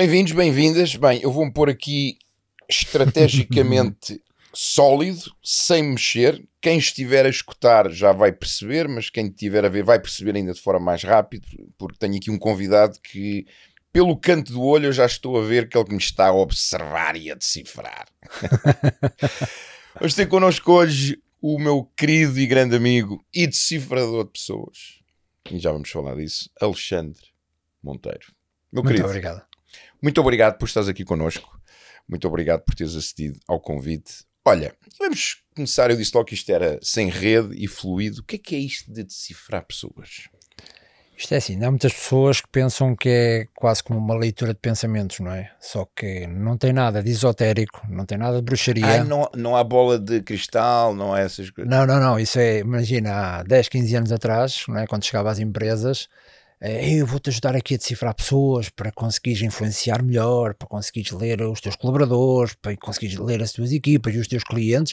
Bem-vindos, bem-vindas. Bem, eu vou-me pôr aqui estrategicamente sólido, sem mexer. Quem estiver a escutar já vai perceber, mas quem estiver a ver vai perceber ainda de forma mais rápido, porque tenho aqui um convidado que, pelo canto do olho, eu já estou a ver que ele me está a observar e a decifrar. Vamos ter connosco hoje o meu querido e grande amigo e decifrador de pessoas. E já vamos falar disso, Alexandre Monteiro. Meu Muito querido, obrigado. Muito obrigado por estares aqui connosco. Muito obrigado por teres acedido ao convite. Olha, vamos começar. Eu disse logo que isto era sem rede e fluido. O que é que é isto de decifrar pessoas? Isto é assim, há muitas pessoas que pensam que é quase como uma leitura de pensamentos, não é? Só que não tem nada de esotérico, não tem nada de bruxaria. Ah, não, não há bola de cristal, não há essas coisas? Não, não, não. Isso é, imagina, há 10, 15 anos atrás, não é? quando chegava às empresas, eu vou-te ajudar aqui a decifrar pessoas para conseguires influenciar melhor, para conseguires ler os teus colaboradores, para conseguires ler as tuas equipas e os teus clientes.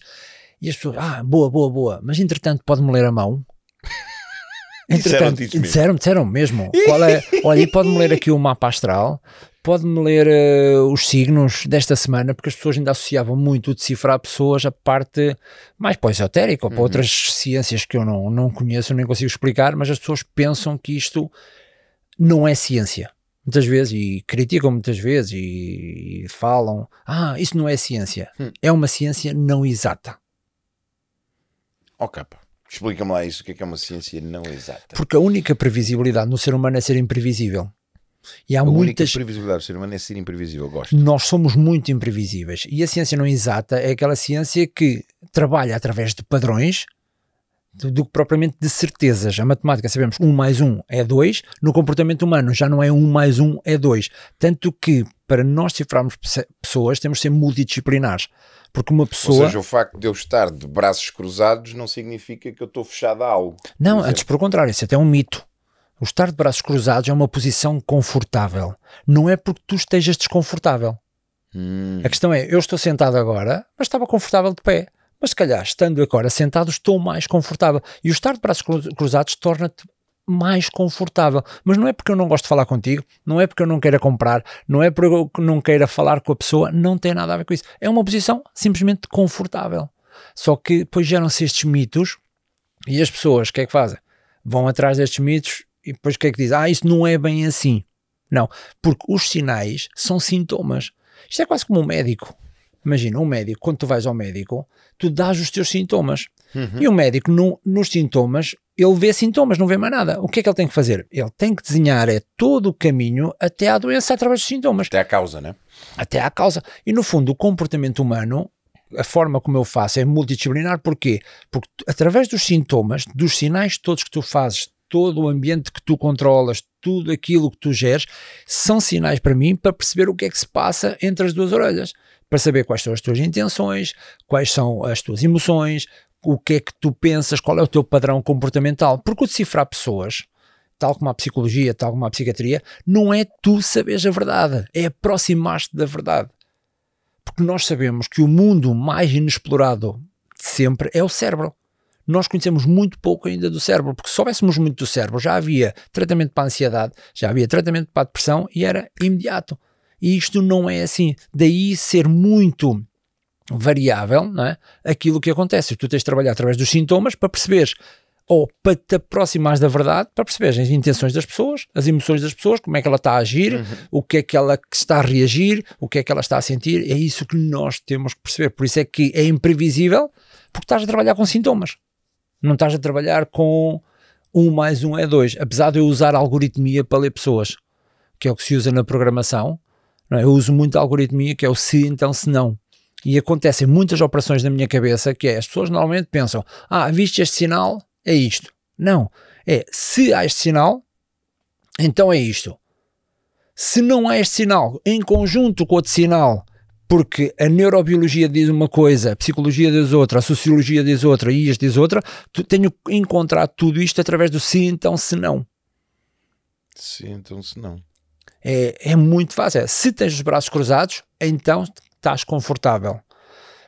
E as pessoas, ah, boa, boa, boa, mas entretanto pode-me ler a mão. Entretanto, disseram, disseram mesmo. Qual é, olha, e pode-me ler aqui o mapa astral, pode-me ler uh, os signos desta semana, porque as pessoas ainda associavam muito o decifrar pessoas a parte mais para o esotérico, ou para uhum. outras ciências que eu não, não conheço, nem consigo explicar, mas as pessoas pensam que isto não é ciência. Muitas vezes, e criticam muitas vezes, e, e falam: ah, isso não é ciência. Hum. É uma ciência não exata. Ok, pá. Explica-me lá isso, o que é, que é uma ciência não exata? Porque a única previsibilidade no ser humano é ser imprevisível. E há a muitas. A previsibilidade do ser humano é ser imprevisível, gosto. Nós somos muito imprevisíveis. E a ciência não exata é aquela ciência que trabalha através de padrões do que propriamente de certezas. A matemática, sabemos, 1 mais 1 é 2, no comportamento humano já não é 1 mais 1 é 2. Tanto que, para nós cifrarmos pessoas, temos de ser multidisciplinares. Porque uma pessoa. Ou seja, o facto de eu estar de braços cruzados não significa que eu estou fechado a algo. Não, antes pelo contrário, isso é até um mito. O estar de braços cruzados é uma posição confortável. Não é porque tu estejas desconfortável. Hum. A questão é, eu estou sentado agora, mas estava confortável de pé. Mas se calhar, estando agora sentado, estou mais confortável. E o estar de braços cruzados torna-te mais confortável. Mas não é porque eu não gosto de falar contigo, não é porque eu não queira comprar, não é porque eu não queira falar com a pessoa, não tem nada a ver com isso. É uma posição simplesmente confortável. Só que depois geram-se estes mitos e as pessoas, o que é que fazem? Vão atrás destes mitos e depois o que é que dizem? Ah, isso não é bem assim. Não, porque os sinais são sintomas. Isto é quase como um médico. Imagina, um médico, quando tu vais ao médico, tu dás os teus sintomas. Uhum. E o médico, no, nos sintomas, ele vê sintomas, não vê mais nada. O que é que ele tem que fazer? Ele tem que desenhar é todo o caminho até à doença através dos sintomas. Até à causa, né? Até à causa. E no fundo, o comportamento humano, a forma como eu faço é multidisciplinar. Porquê? Porque através dos sintomas, dos sinais todos que tu fazes, todo o ambiente que tu controlas, tudo aquilo que tu geres, são sinais para mim para perceber o que é que se passa entre as duas orelhas para saber quais são as tuas intenções, quais são as tuas emoções, o que é que tu pensas, qual é o teu padrão comportamental. Porque o decifrar pessoas, tal como a psicologia, tal como a psiquiatria, não é tu saberes a verdade, é aproximar-te da verdade. Porque nós sabemos que o mundo mais inexplorado de sempre é o cérebro. Nós conhecemos muito pouco ainda do cérebro, porque se soubéssemos muito do cérebro, já havia tratamento para a ansiedade, já havia tratamento para a depressão e era imediato. E isto não é assim. Daí ser muito variável não é? aquilo que acontece. Tu tens de trabalhar através dos sintomas para perceberes ou para te aproximares da verdade, para perceber as intenções das pessoas, as emoções das pessoas, como é que ela está a agir, uhum. o que é que ela está a reagir, o que é que ela está a sentir. É isso que nós temos que perceber. Por isso é que é imprevisível, porque estás a trabalhar com sintomas. Não estás a trabalhar com um mais um é dois. Apesar de eu usar algoritmia para ler pessoas, que é o que se usa na programação, é? Eu uso muito algoritmia que é o se, então, se não. E acontecem muitas operações na minha cabeça que é, as pessoas normalmente pensam, ah, viste este sinal, é isto. Não, é, se há este sinal, então é isto. Se não há este sinal, em conjunto com outro sinal, porque a neurobiologia diz uma coisa, a psicologia diz outra, a sociologia diz outra e isto diz outra, tenho que encontrar tudo isto através do se, então, se não. Se, então, se não. É, é muito fácil. É, se tens os braços cruzados, então estás confortável.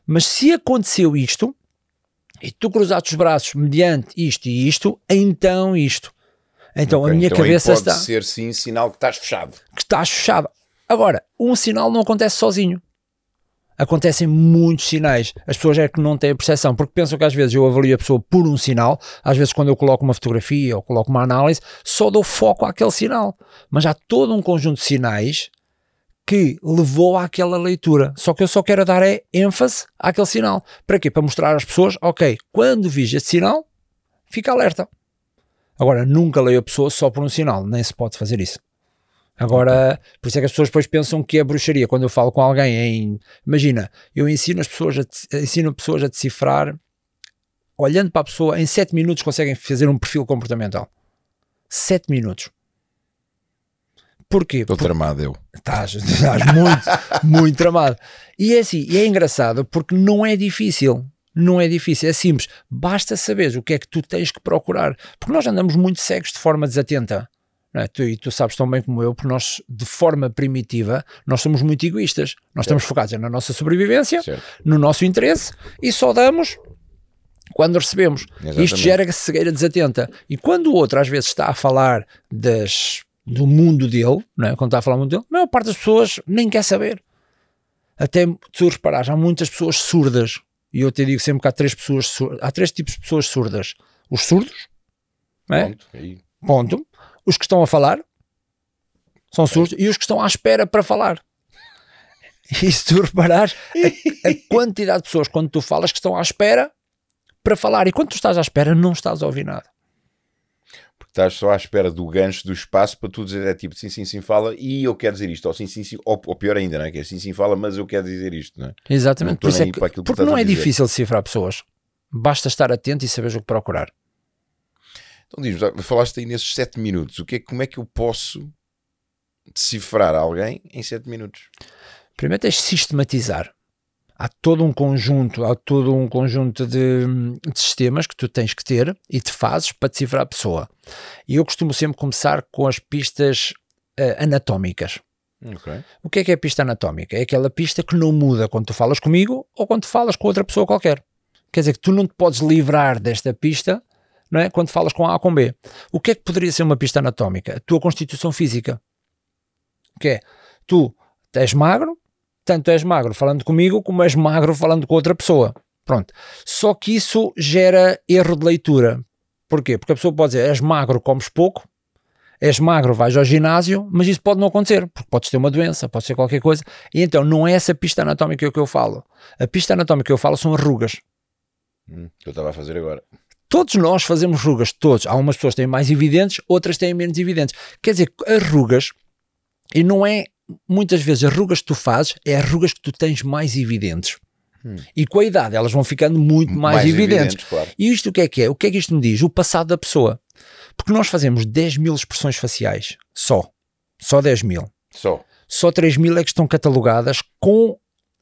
Mas se aconteceu isto, e tu cruzaste os braços mediante isto e isto, então isto. Então okay, a minha então cabeça pode está. ser sim sinal que estás fechado. Que estás fechado. Agora, um sinal não acontece sozinho. Acontecem muitos sinais. As pessoas é que não têm a percepção, porque pensam que às vezes eu avalio a pessoa por um sinal, às vezes quando eu coloco uma fotografia ou coloco uma análise, só dou foco àquele sinal. Mas há todo um conjunto de sinais que levou àquela leitura. Só que eu só quero dar é ênfase àquele sinal. Para quê? Para mostrar às pessoas, ok, quando vis este sinal, fica alerta. Agora, nunca leio a pessoa só por um sinal, nem se pode fazer isso. Agora, por isso é que as pessoas depois pensam que é bruxaria. Quando eu falo com alguém em. Imagina, eu ensino as pessoas a, ensino pessoas a decifrar, olhando para a pessoa, em 7 minutos conseguem fazer um perfil comportamental. 7 minutos. Porquê? Estou Por- tramado eu. Estás, estás muito, muito tramado. E é assim, e é engraçado porque não é difícil. Não é difícil, é simples. Basta saberes o que é que tu tens que procurar. Porque nós andamos muito cegos de forma desatenta. É? Tu, e tu sabes tão bem como eu, porque nós, de forma primitiva, nós somos muito egoístas. Nós estamos focados na nossa sobrevivência, Certo. no nosso interesse e só damos quando recebemos. Exatamente. Isto gera cegueira desatenta. E quando o outro às vezes está a falar das, do mundo dele, não é? quando está a falar do mundo dele, a maior parte das pessoas nem quer saber. Até tu reparares, há muitas pessoas surdas. E eu te digo sempre que há três pessoas há três tipos de pessoas surdas. Os surdos, é? Pronto, aí. ponto. Os que estão a falar são surdos e os que estão à espera para falar. E se tu reparares, a, a quantidade de pessoas quando tu falas que estão à espera para falar e quando tu estás à espera não estás a ouvir nada. Porque estás só à espera do gancho, do espaço para tu dizer, é tipo, sim, sim, sim, fala e eu quero dizer isto. Ou sim, sim, sim, ou, ou pior ainda, não é? Que é sim, sim, fala, mas eu quero dizer isto, não é? Não Exatamente. estou Por isso é que- que porque estás não é dizer. difícil decifrar pessoas. Basta estar atento e saberes o que procurar. Então diz falaste aí nesses 7 minutos. O que é, como é que eu posso decifrar alguém em 7 minutos? Primeiro tens de sistematizar. Há todo um conjunto, há todo um conjunto de, de sistemas que tu tens que ter e te fazes para decifrar a pessoa. E eu costumo sempre começar com as pistas eh, anatómicas. Ok. O que é que é a pista anatómica? É aquela pista que não muda quando tu falas comigo ou quando tu falas com outra pessoa qualquer. Quer dizer que tu não te podes livrar desta pista não é? quando falas com A ou com B. O que é que poderia ser uma pista anatómica? A tua constituição física. Que é, tu és magro, tanto és magro falando comigo como és magro falando com outra pessoa. Pronto. Só que isso gera erro de leitura. Porquê? Porque a pessoa pode dizer, és magro, comes pouco, és magro, vais ao ginásio, mas isso pode não acontecer, porque podes ter uma doença, pode ser qualquer coisa. E então não é essa pista anatómica que eu falo. A pista anatómica que eu falo são as rugas. Hum, que eu estava a fazer agora. Todos nós fazemos rugas, todos. Há umas pessoas que têm mais evidentes, outras têm menos evidentes. Quer dizer, as rugas, e não é muitas vezes as rugas que tu fazes, é as rugas que tu tens mais evidentes. Hum. E com a idade elas vão ficando muito mais, evidentes. claro. E isto o que é que é? O que é que isto me diz? O passado da pessoa. Porque nós fazemos 10 mil expressões faciais, só. Só 10 mil. Só. Só 3 mil é que estão catalogadas com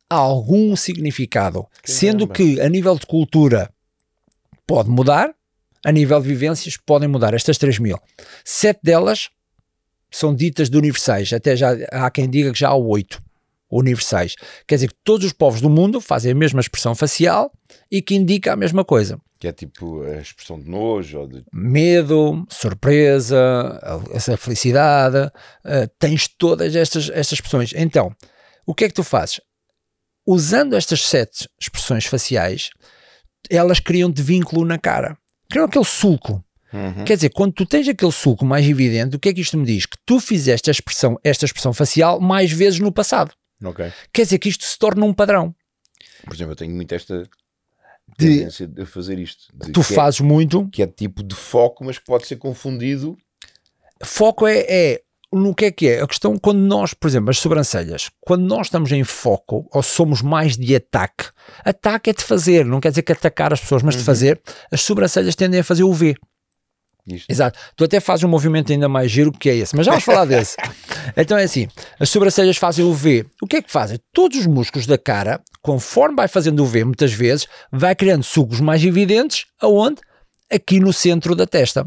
algum significado. Sendo que a nível de cultura pode mudar, a nível de vivências podem mudar. Estas 3 mil. Sete delas são ditas de universais. Até já há quem diga que já há oito universais. Quer dizer que todos os povos do mundo fazem a mesma expressão facial e que indica a mesma coisa. Que é tipo a expressão de nojo ou de. medo, surpresa, essa felicidade, eh, tens todas estas, estas expressões. Então, o que é que tu fazes? Usando estas sete expressões faciais, elas criam-te vínculo na cara. Criam aquele sulco. Uhum. Quer dizer, quando tu tens aquele sulco mais evidente, o que é que isto me diz? Que tu fizeste a expressão, esta expressão facial mais vezes no passado. Ok. Quer dizer que isto se torna um padrão. Por exemplo, eu tenho muito esta De, tendência de fazer isto. de tu é- fazes muito, que é tipo de foco, mas que pode ser confundido. foco é, é no que é que é? A questão quando nós, por exemplo, as sobrancelhas, quando nós estamos em foco ou somos mais de ataque, ataque é de fazer, não quer dizer que atacar as pessoas, mas de fazer, as sobrancelhas tendem a fazer o V. Isto. Exato. Tu até fazes um movimento ainda mais giro que é esse, mas já vamos falar desse. Então é assim: as sobrancelhas fazem o V. O que é que fazem? Todos os músculos da cara, conforme vai fazendo o V, muitas vezes, vai criando sucos mais evidentes, aonde? Aqui no centro da testa.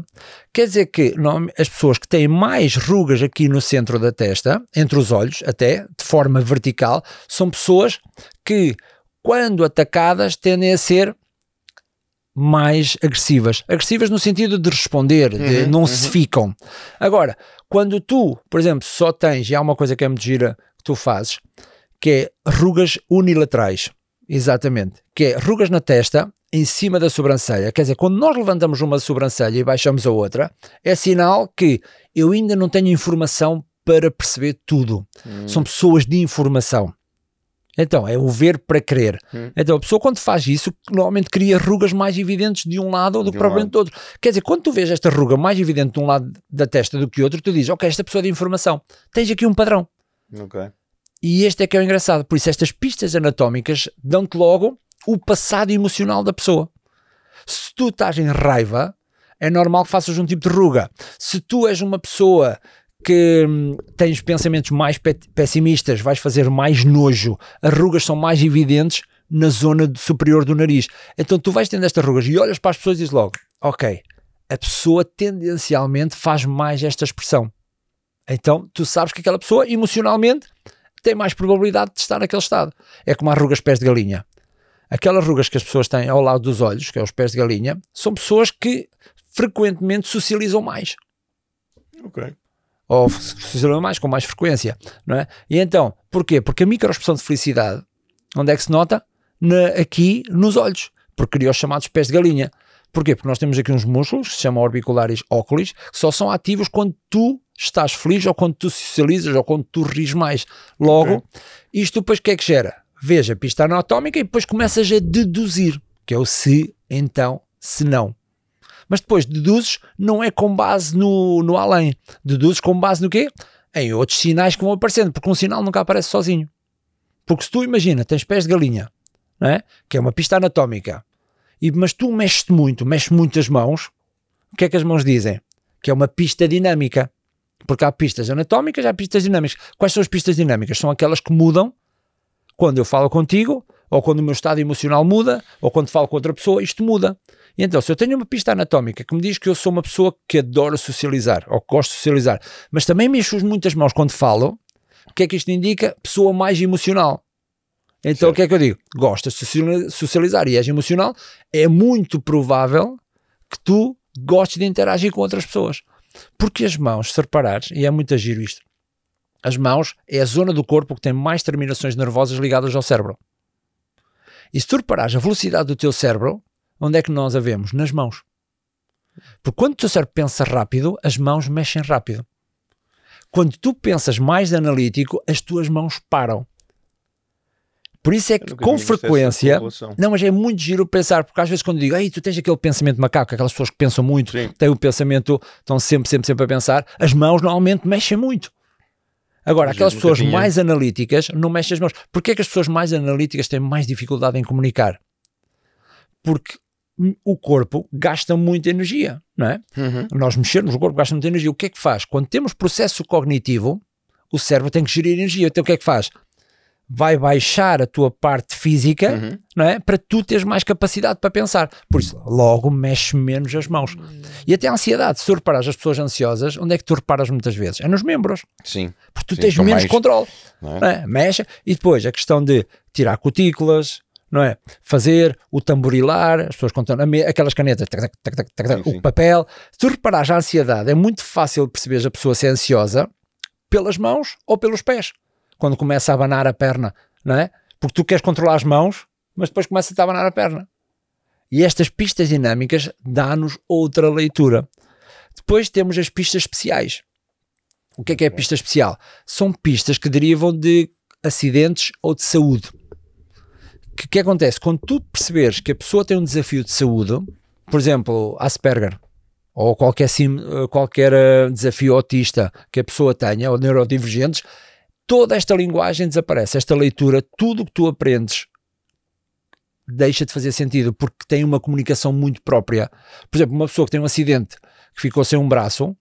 Quer dizer que não- as pessoas que têm mais rugas aqui no centro da testa, entre os olhos, até de forma vertical, são pessoas que, quando atacadas, tendem a ser mais agressivas. Agressivas no sentido de responder, de Uhum, não uhum. se ficam. Agora, quando tu, por exemplo, só tens, e há uma coisa que é muito gira, que tu fazes, que é rugas unilaterais. Exatamente. Que é rugas na testa, em cima da sobrancelha. Quer dizer, quando nós levantamos uma sobrancelha e baixamos a outra, é sinal que eu ainda não tenho informação para perceber tudo. Hum. São pessoas de informação. Então, é o ver para crer. Hum. Então, a pessoa quando faz isso, normalmente cria rugas mais evidentes de um lado do que propriamente do outro. Quer dizer, quando tu vês esta ruga mais evidente de um lado da testa do que outro, tu dizes, ok, esta pessoa é de informação. Tens aqui um padrão. Ok. E este é que é o engraçado. Por isso, estas pistas anatómicas dão-te logo o passado emocional da pessoa. Se tu estás em raiva, é normal que faças um tipo de ruga. Se tu és uma pessoa que hum, tens pensamentos mais pe pessimistas, vais fazer mais nojo, as rugas são mais evidentes na zona superior do nariz. Então tu vais tendo estas rugas e olhas para as pessoas e dizes logo: Ok, a pessoa tendencialmente faz mais esta expressão. Então tu sabes que aquela pessoa emocionalmente tem mais probabilidade de estar naquele estado. É como as rugas pés de galinha. Aquelas rugas que as pessoas têm ao lado dos olhos, que é os pés de galinha, são pessoas que frequentemente socializam mais. Ok. Ou socializam mais, com mais frequência, não é? E então, porquê? Porque a microexpressão de felicidade, onde é que se nota? Na, aqui nos olhos, porque cria os chamados pés de galinha. Porquê? Porque nós temos aqui uns músculos que se chamam orbiculares óculos, que só são ativos quando tu estás feliz ou quando tu socializas ou quando tu ris mais. Logo, okay. isto depois o que é que gera? Veja a pista anatómica e depois começas a deduzir, que é o se, então, se não. Mas depois deduzes não é com base no, no além, deduzes com base no quê? Em outros sinais que vão aparecendo, porque um sinal nunca aparece sozinho. Porque se tu imagina, tens pés de galinha, não é? que é uma pista anatómica, e, mas tu mexes muito, mexes muito as mãos, o que é que as mãos dizem? Que é uma pista dinâmica. Porque há pistas anatómicas, há pistas dinâmicas. Quais são as pistas dinâmicas? São aquelas que mudam quando eu falo contigo, ou quando o meu estado emocional muda, ou quando falo com outra pessoa, isto muda. E então, se eu tenho uma pista anatómica que me diz que eu sou uma pessoa que adora socializar, ou que gosto de socializar, mas também mexo muitas mãos quando falo, o que é que isto indica? Pessoa mais emocional. Então, certo. o que é que eu digo? Gostas de socializar e és emocional, é muito provável que tu gostes de interagir com outras pessoas. Porque as mãos, se reparares, e é muito giro isto, as mãos é a zona do corpo que tem mais terminações nervosas ligadas ao cérebro. E se tu reparares a velocidade do teu cérebro, onde é que nós a vemos? Nas mãos. Porque quando o teu cérebro pensa rápido, as mãos mexem rápido. Quando tu pensas mais analítico, as tuas mãos param. Por isso é que, com frequência, não, mas é muito giro pensar, porque às vezes quando digo, ei, tu tens aquele pensamento macaco, aquelas pessoas que pensam muito, Sim. têm o pensamento, estão sempre, sempre, sempre a pensar, as mãos normalmente mexem muito. Agora, Mas aquelas pessoas tinha. mais analíticas não mexem as mãos. Porquê é que as pessoas mais analíticas têm mais dificuldade em comunicar? Porque o corpo gasta muita energia, não é? Uhum. Nós mexermos, o corpo gasta muita energia. O que é que faz? Quando temos processo cognitivo, o cérebro tem que gerir energia. Então o que é que faz? Vai baixar a tua parte física, uhum. não é? Para tu teres mais capacidade para pensar. Por isso, logo mexe menos as mãos. Uhum. E até a ansiedade, se tu reparas as pessoas ansiosas, onde é que tu reparas muitas vezes? É nos membros. Sim. Porque tu Sim, tens menos mais... controle. Não é? Não é? Mexe. E depois a questão de tirar cutículas, não é? Fazer o tamborilar, as pessoas contam aquelas canetas, tac, tac, tac, o papel. Se tu reparares a ansiedade, é muito fácil perceber a pessoa ser ansiosa pelas mãos ou pelos pés quando começa a abanar a perna, não é? Porque tu queres controlar as mãos, mas depois começa a abanar a perna. E estas pistas dinâmicas dá-nos outra leitura. Depois temos as pistas especiais. O que é que é pista especial? São pistas que derivam de acidentes ou de saúde. O que, que acontece? Quando tu perceberes que a pessoa tem um desafio de saúde, por exemplo, Asperger, ou qualquer, qualquer eh, desafio autista que a pessoa tenha, ou neurodivergentes, toda esta linguagem desaparece, esta leitura, tudo o que tu aprendes deixa de fazer sentido porque tem uma comunicação muito própria. Por exemplo, uma pessoa que tem um acidente que ficou sem um braço,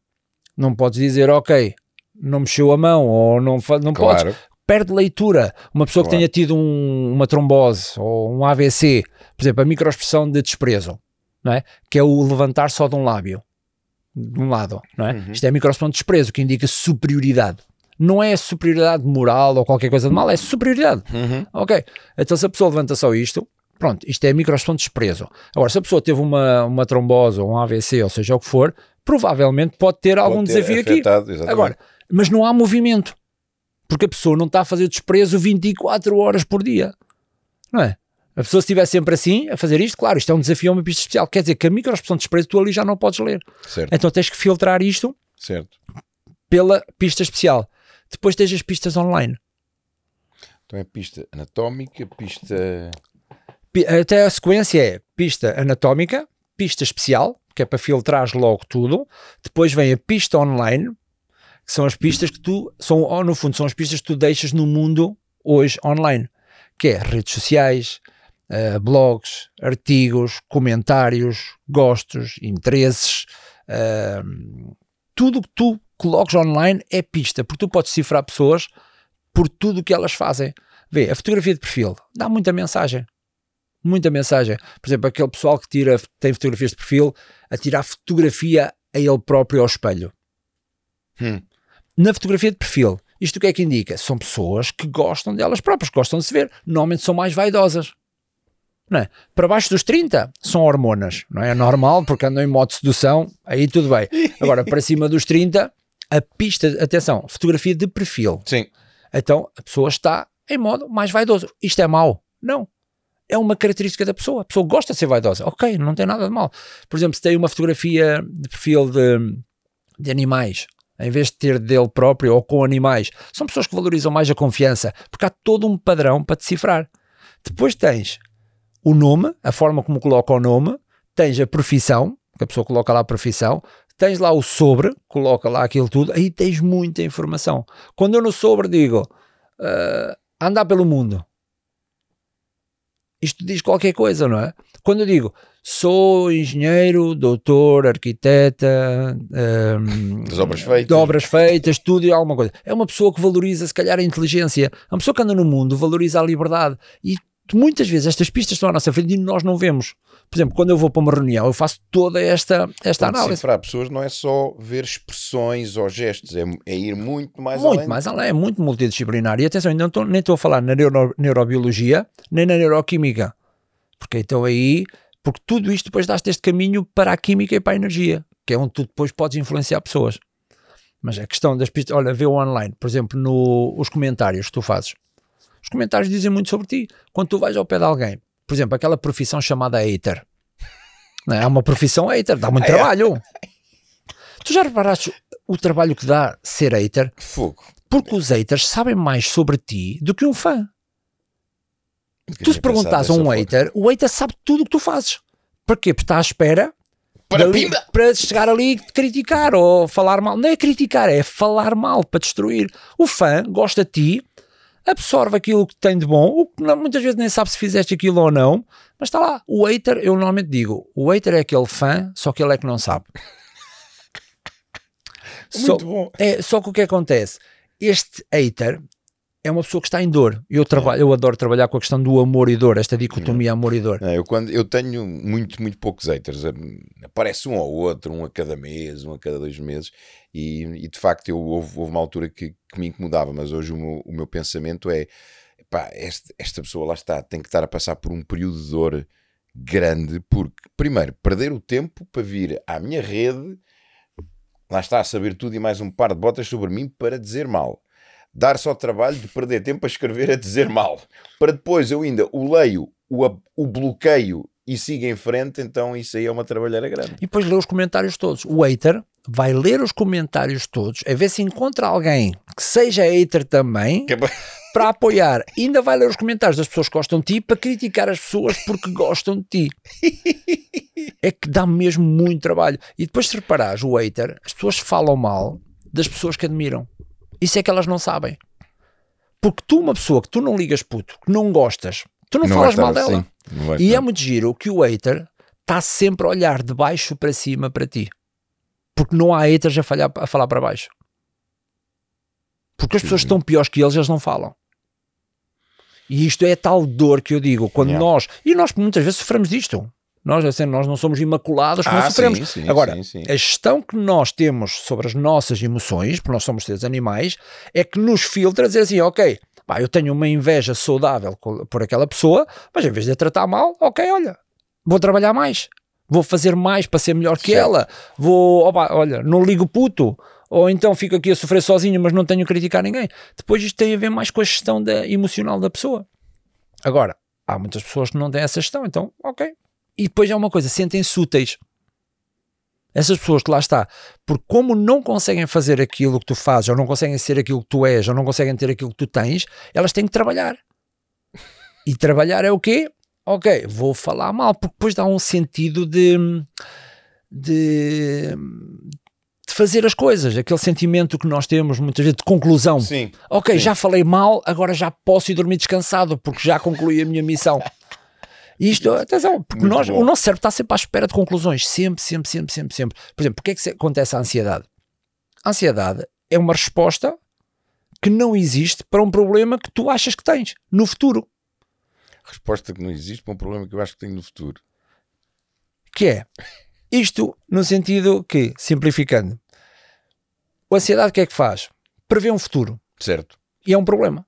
não podes dizer, ok, não mexeu a mão ou não, não claro. podes. Perde leitura. Uma pessoa claro. que tenha tido um, uma trombose ou um AVC, por exemplo, a microexpressão de desprezo, não é? que é o levantar só de um lábio, de um lado. Não é? Uhum. Isto é a microexpressão de desprezo, que indica superioridade não é superioridade moral ou qualquer coisa de mal, é superioridade. Uhum. Ok. Então se a pessoa levanta só isto, pronto, isto é microexpressão de desprezo. Agora, se a pessoa teve uma, uma trombose ou um AVC, ou seja o que for, provavelmente pode ter pode algum ter desafio afetado, aqui. Exatamente. Agora, mas não há movimento. Porque a pessoa não está a fazer desprezo 24 horas por dia. Não é? A pessoa se estiver sempre assim, a fazer isto, claro, isto é um desafio a uma pista especial. Quer dizer que a microexpressão de desprezo tu ali já não podes ler. Certo. Então tens que filtrar isto Certo. pela pista especial. Depois tens as pistas online. Então é pista anatómica, pista. Pi- Até a sequência é pista anatómica, pista especial, que é para filtrar logo tudo. Depois vem a pista online, que são as pistas que tu, são, ou no fundo, são as pistas que tu deixas no mundo hoje online, que é redes sociais, eh, blogs, artigos, comentários, gostos, interesses, eh, tudo que tu coloques online é pista, porque tu podes cifrar pessoas por tudo o que elas fazem. Vê, a fotografia de perfil dá muita mensagem. Muita mensagem. Por exemplo, aquele pessoal que tira, tem fotografias de perfil a tirar fotografia a ele próprio ao espelho. Hum. Na fotografia de perfil, isto o que é que indica? São pessoas que gostam delas próprias, gostam de se ver. Normalmente são mais vaidosas. Não é? Para baixo dos 30 são hormonas, não é? É normal porque andam em modo de sedução, aí tudo bem. Agora, para cima dos 30, a pista, atenção, fotografia de perfil. Sim. Então a pessoa está em modo mais vaidoso. Isto é mau? Não. É uma característica da pessoa. A pessoa gosta de ser vaidosa. Ok, não tem nada de mal. Por exemplo, se tem uma fotografia de perfil de, de animais, em vez de ter dele próprio ou com animais, são pessoas que valorizam mais a confiança, porque há todo um padrão para decifrar. Depois tens o nome, a forma como coloca o nome, tens a profissão, que a pessoa coloca lá a profissão, tens lá o sobre, coloca lá aquilo tudo, aí tens muita informação. Quando eu no sobre digo ah, andar pelo mundo, isto diz qualquer coisa, não é? Quando eu digo sou engenheiro, doutor, arquiteta, Das obras feitas. de obras feitas, tudo e alguma coisa. É uma pessoa que valoriza, se calhar, a inteligência. É uma pessoa que anda no mundo, valoriza a liberdade. E muitas vezes estas pistas estão à nossa frente e nós não vemos. Por exemplo, quando eu vou para uma reunião, eu faço toda esta, esta análise. Decifrar pessoas não é só ver expressões ou gestos, é, é ir muito mais muito além. mais além, é muito multidisciplinar. E atenção, ainda não estou- nem estou a falar na neuro- neurobiologia, nem na neuroquímica. Porque então aí, porque tudo isto depois dá-te este caminho para a química e para a energia, que é onde tu depois podes influenciar pessoas. Mas a questão das pistas, olha, vê online, por exemplo, no, os comentários que tu fazes. Os comentários dizem muito sobre ti. Quando tu vais ao pé de alguém, por exemplo, aquela profissão chamada hater. Não é? É uma profissão hater, dá muito trabalho. Tu já reparaste o trabalho que dá ser hater? Fogo. Porque os haters sabem mais sobre ti do que um fã. Nunca Tu se perguntas a um hater, o hater sabe tudo o que tu fazes. Porquê? Porque está à espera Para dali- para chegar ali e criticar ou falar mal. Não é criticar, é falar mal para destruir. O fã gosta de ti, absorve aquilo que tem de bom, o que muitas vezes nem sabe se fizeste aquilo ou não, mas está lá. O hater, eu normalmente digo, o hater é aquele fã, só que ele é que não sabe. Só- Muito bom. é, só que o que acontece? Este hater é uma pessoa que está em dor. Eu, trabalho, eu adoro trabalhar com a questão do amor e dor, esta dicotomia amor e dor. Não, eu, quando, eu tenho muito, muito poucos haters. Hum, Aparece um ou outro, um a cada mês, um a cada dois meses. E, e, de facto, eu, houve, houve uma altura que, que me incomodava, mas hoje o meu, o meu pensamento é: pá, este- esta pessoa lá está, tem que estar a passar por um período de dor grande, porque, primeiro, perder o tempo para vir à minha rede, lá está a saber tudo e mais um par de botas sobre mim para dizer mal. Dar só trabalho de perder tempo a escrever a dizer mal, para depois eu ainda o leio, o, o bloqueio e sigo em frente, então isso aí é uma trabalheira grande. E depois lê os comentários todos. O hater vai ler os comentários todos, a ver se encontra alguém que seja hater também, Que é pa- para apoiar. E ainda vai ler os comentários das pessoas que gostam de ti para criticar as pessoas porque gostam de ti. É que dá mesmo muito trabalho. E depois, se reparares, o hater, as pessoas falam mal das pessoas que admiram. Isso é que elas não sabem. Porque tu, uma pessoa que tu não ligas puto, que não gostas, tu não, vai falas estar mal dela. assim, não E estar. é muito giro que o hater está sempre a olhar de baixo para cima para ti. Porque não há haters a, falhar, a falar para baixo. Porque as pessoas estão piores que eles, eles não falam. E isto é a tal dor que eu digo, quando Yeah. nós, e nós muitas vezes sofremos disto. Nós, assim, nós não somos imaculados, não Ah, sofremos. sim, sim, Agora, sim, a gestão que nós temos sobre as nossas emoções, porque nós somos seres animais, é que nos filtra dizer assim, ok, pá, eu tenho uma inveja saudável por aquela pessoa, mas em vez de a tratar mal, ok, olha, vou trabalhar mais, vou fazer mais para ser melhor que Certo. ela, vou, opa, olha, não ligo puto, ou então fico aqui a sofrer sozinho, mas não tenho a criticar ninguém. Depois isto tem a ver mais com a gestão da, emocional da pessoa. Agora, há muitas pessoas que não têm essa gestão, então, ok. E depois é uma coisa, sentem-se úteis. Essas pessoas que lá está, porque como não conseguem fazer aquilo que tu fazes, ou não conseguem ser aquilo que tu és, ou não conseguem ter aquilo que tu tens, elas têm que trabalhar. E trabalhar é o quê? Ok, vou falar mal, porque depois dá um sentido de, de, de fazer as coisas, aquele sentimento que nós temos muitas vezes de conclusão. Sim. Ok, sim. já falei mal, agora já posso ir dormir descansado, porque já concluí a minha missão. Isto, atenção, porque nós, o nosso cérebro está sempre à espera de conclusões, sempre, sempre, sempre, sempre, sempre. Por exemplo, porquê é que acontece a ansiedade? A ansiedade é uma resposta que não existe para um problema que tu achas que tens no futuro. Resposta que não existe para um problema que eu acho que tenho no futuro. Que é isto no sentido que, simplificando, a ansiedade o que é que faz? Prevê um futuro. Certo. E é um problema.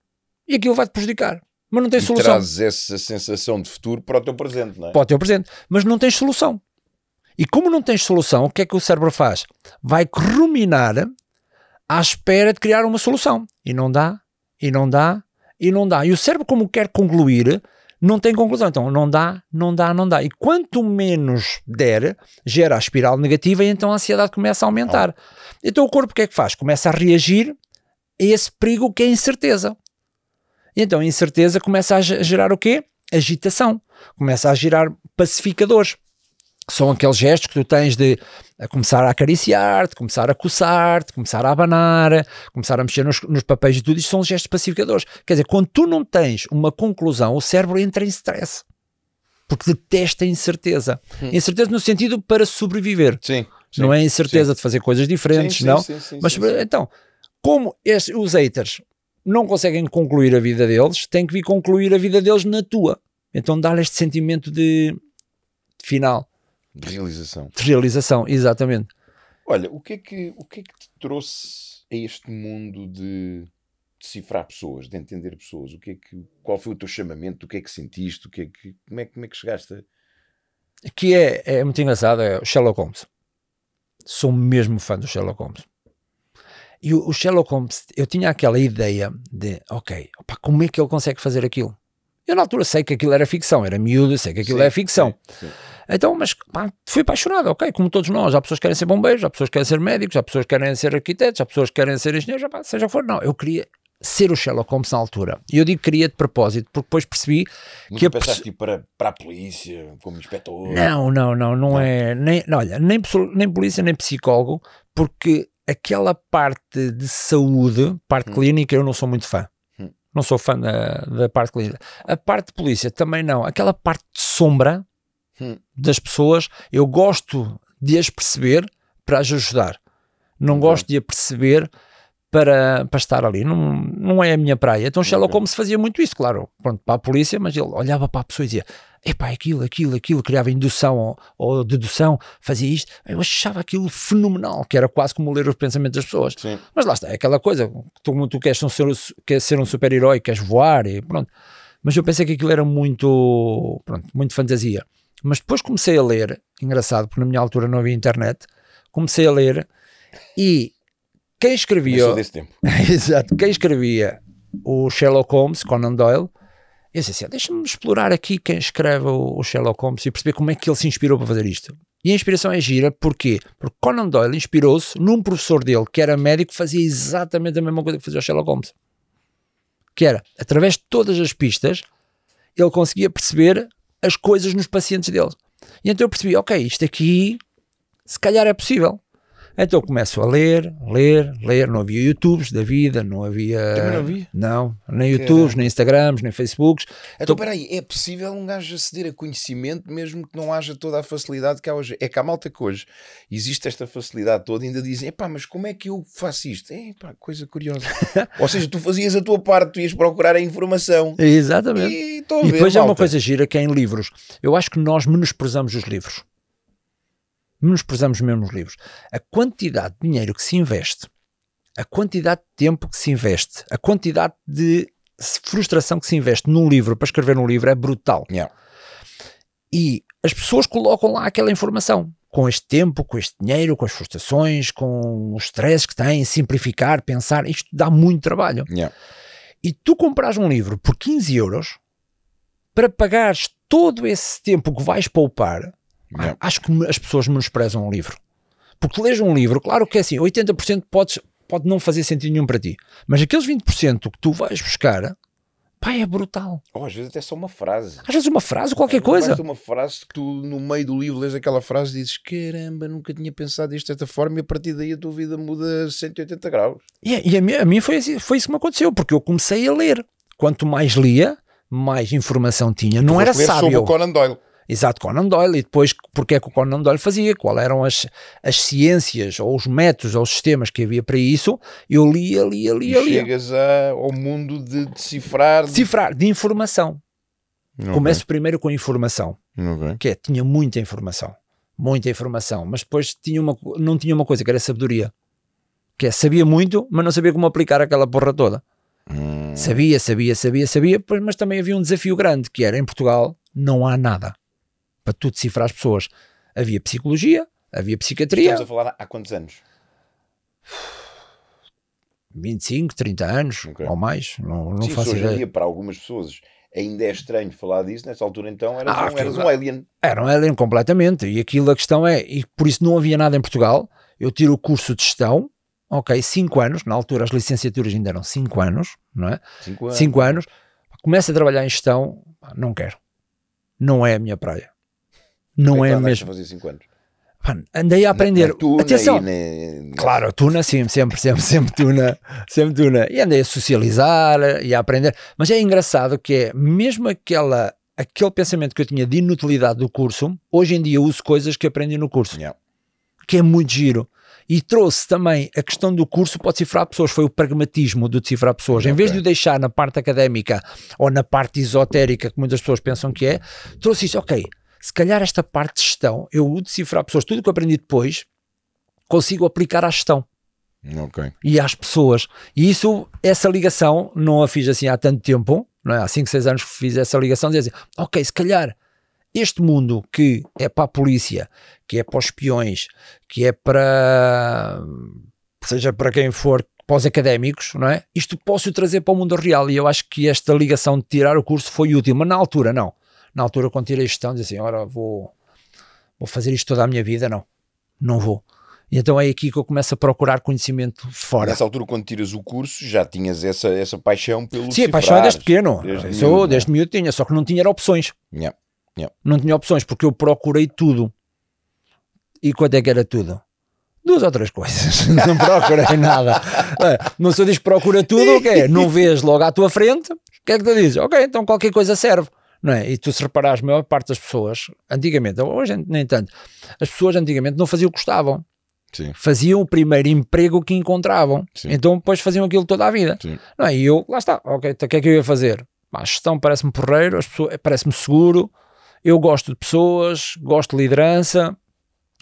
E aquilo vai-te prejudicar mas não tens e solução. trazes essa sensação de futuro para o teu presente, não é? Para o teu presente, mas não tens solução. E como não tens solução, o que é que o cérebro faz? Vai ruminar à espera de criar uma solução. E não dá, e não dá, e não dá. E o cérebro, como quer concluir, não tem conclusão. Então, não dá, não dá, não dá. E quanto menos der, gera a espiral negativa e então a ansiedade começa a aumentar. Oh. Então o corpo o que é que faz? Começa a reagir a esse perigo que é a incerteza. E então a incerteza começa a gerar o quê? Agitação. Começa a gerar pacificadores. São aqueles gestos que tu tens de começar a acariciar, de começar a coçar, de começar a abanar, começar a mexer nos, nos papéis e tudo. Isto são gestos pacificadores. Quer dizer, quando tu não tens uma conclusão, o cérebro entra em stress. Porque detesta a incerteza. Hum. Incerteza no sentido para sobreviver. Sim. sim não é incerteza sim. de fazer coisas diferentes, sim, não. Sim, sim, Mas então, como os haters não conseguem concluir a vida deles, têm que vir concluir a vida deles na tua. Então dá-lhe este sentimento de, de, final. De realização. De realização, exatamente. Olha, o que é que, o que, é que te trouxe a este mundo de decifrar pessoas, de entender pessoas? O que é que, qual foi o teu chamamento? O que é que sentiste? O que é que, como, é, como é que chegaste a... Que é, é muito engraçado, é o Sherlock Holmes. Sou mesmo fã do Sherlock Holmes. E o, o Sherlock Holmes, eu tinha aquela ideia de, ok, opa, como é que ele consegue fazer aquilo? Eu na altura sei que aquilo era ficção, era miúdo, sei que aquilo sim, é ficção. Sim, sim. Então, mas pá, fui apaixonado, ok, como todos nós. Há pessoas que querem ser bombeiros, há pessoas que querem ser médicos, há pessoas que querem ser arquitetos, há pessoas que querem ser engenheiros, pá, seja for. Não, eu queria ser o Sherlock Holmes na altura. E eu digo que queria de propósito, porque depois percebi Nunca que... a pensaste ir para, para a polícia, como inspetor? Não, não, não, não, é... Nem, não, olha, nem, nem polícia, nem psicólogo, porque aquela parte de saúde, parte hum. clínica, eu não sou muito fã. Hum. Não sou fã da, da, parte clínica. A parte de polícia também não. Aquela parte de sombra hum. das pessoas, eu gosto de as perceber para as ajudar. Não gosto de a perceber para, para estar ali. Não, não é a minha praia. Então Sherlock. Holmes fazia muito isso, claro, pronto, para a polícia, mas ele olhava para a pessoa e dizia epá, aquilo, aquilo, aquilo, criava indução ou, ou dedução, fazia isto. Eu achava aquilo fenomenal, que era quase como ler os pensamentos das pessoas. Sim. Mas lá está, é aquela coisa, tu, tu queres, ser, queres ser um super-herói, queres voar e pronto. Mas eu pensei que aquilo era muito, pronto, muito fantasia. Mas depois comecei a ler, engraçado, porque na minha altura não havia internet, comecei a ler e quem escrevia, exato, quem escrevia o Sherlock Holmes, Conan Doyle, eu disse assim, deixa-me explorar aqui quem escreve o, o Sherlock Holmes e perceber como é que ele se inspirou para fazer isto. E a inspiração é gira, porquê? Porque Conan Doyle inspirou-se num professor dele que era médico que fazia exatamente a mesma coisa que fazia o Sherlock Holmes. Que era, através de todas as pistas, ele conseguia perceber as coisas nos pacientes dele. E então eu percebi, ok, isto aqui se calhar é possível. Então eu começo a ler, ler, ler. Não havia YouTubes da vida, não havia. Também não havia? Não, nem YouTubes, nem Instagrams, nem Facebooks. Então, peraí, é possível um gajo aceder a conhecimento mesmo que não haja toda a facilidade que há hoje? É que há malta que hoje existe esta facilidade toda e ainda dizem, epá, mas como é que eu faço isto? É pá, coisa curiosa. Ou seja, tu fazias a tua parte, tu ias procurar a informação. Exatamente. E E ver, depois é uma malta. coisa gira que é em livros. Eu acho que nós menosprezamos os livros. Menosprezamos mesmo os livros. A quantidade de dinheiro que se investe, a quantidade de tempo que se investe, a quantidade de frustração que se investe num livro para escrever um livro é brutal. Yeah. E as pessoas colocam lá aquela informação. com este tempo, com este dinheiro, com as frustrações, com os stress que têm, simplificar, pensar, isto dá muito trabalho. Yeah. E tu compras um livro por 15 euros para pagares todo esse tempo que vais poupar, Yeah. acho que as pessoas menosprezam um livro. Porque lês um livro, claro que é assim, 80% podes, pode não fazer sentido nenhum para ti, mas aqueles 20% que tu vais buscar, pá, é brutal. Ou às vezes até só uma frase. Às vezes uma frase, qualquer Basta coisa. uma frase que tu no meio do livro lês aquela frase e dizes caramba, nunca tinha pensado isto desta forma e a partir daí a tua vida muda 180 graus. E, e a, mim, a mim foi, assim- foi isso que me aconteceu, porque eu comecei a ler. Quanto mais lia, mais informação tinha. Não era ler sobre sábio. o Conan Doyle. Exato, Conan Doyle. E depois, porque é que o Conan Doyle fazia? Qual eram as, as ciências, ou os métodos, ou os sistemas que havia para isso? Eu lia, lia, E lia, lia. chegas a- ao mundo de decifrar. de- Decifrar, de informação. Ok, Começo primeiro com informação, que é, tinha muita informação. Muita informação. Mas depois tinha uma, não tinha uma coisa, que era sabedoria. Que é, sabia muito, mas não sabia como aplicar aquela porra toda. Hum, Sabia, sabia, sabia, sabia, mas também havia um desafio grande, que era, em Portugal, não há nada para tu decifrar as pessoas. Havia psicologia, havia psiquiatria, Estamos a falar há quantos anos? 25, 30 anos Ok. ou mais, não, não Sim, faço hoje ideia. dia para algumas pessoas ainda é estranho falar disso, nessa altura então eras, Ah, um, eras um alien. Era um alien completamente, e aquilo a questão é, e por isso não havia nada em Portugal, eu tiro o curso de gestão, ok, 5 anos, na altura as licenciaturas ainda eram 5 anos, não é? Cinco anos. 5 anos, começo a trabalhar em gestão, não quero, não é a minha praia, não é andaste mesmo. fazer 5 anos. Pá, andei a aprender. Na, na tuna Atenção, na- claro, tuna sim, sempre, sempre, sempre tuna, sempre tuna. E andei a socializar e a aprender. Mas é engraçado que é, mesmo aquela, aquele pensamento que eu tinha de inutilidade do curso, hoje em dia uso coisas que aprendi no curso, Yeah. que é muito giro. E trouxe também a questão do curso para decifrar pessoas, foi o pragmatismo do decifrar pessoas. Em vez de o deixar na parte académica ou na parte esotérica, que muitas pessoas pensam que é, trouxe isso, ok, se calhar esta parte de gestão, eu o decifrar pessoas, tudo o que eu aprendi depois, consigo aplicar à gestão Ok. e às pessoas. E isso, essa ligação, não a fiz assim há tanto tempo, não é? há 5, 6 anos que fiz essa ligação, de dizer, ok, se calhar este mundo que é para a polícia, que é para os espiões, que é para seja para quem for, para os académicos, não é? Isto posso trazer para o mundo real e eu acho que esta ligação de tirar o curso foi útil, mas na altura não. Na altura, quando tirei a gestão, dizia assim: ora, vou, vou fazer isto toda a minha vida, não, não vou. E então é aqui que eu começo a procurar conhecimento fora. Nessa altura, quando tiras o curso, já tinhas essa, essa paixão pelo Sim, a cifrar. paixão é desde pequeno. Desde Isso miúdo, desde miúdo tinha, só que não tinha opções. Yeah. Não tinha opções, porque eu procurei tudo. E quanto é que era tudo? Duas ou três coisas. não procurei nada. É, Não se diz procura tudo, o que é? Não vês logo à tua frente, o que é que tu dizes? Ok, então qualquer coisa serve. Não é? E tu se reparares, a maior parte das pessoas, antigamente, hoje nem tanto, as pessoas antigamente não faziam o que gostavam. Sim. Faziam o primeiro emprego que encontravam. Sim. Então depois faziam aquilo toda a vida. Sim. Não é? E eu, lá está, ok, então o que é que eu ia fazer? A gestão parece-me porreiro, parece-me seguro, eu gosto de pessoas, gosto de liderança,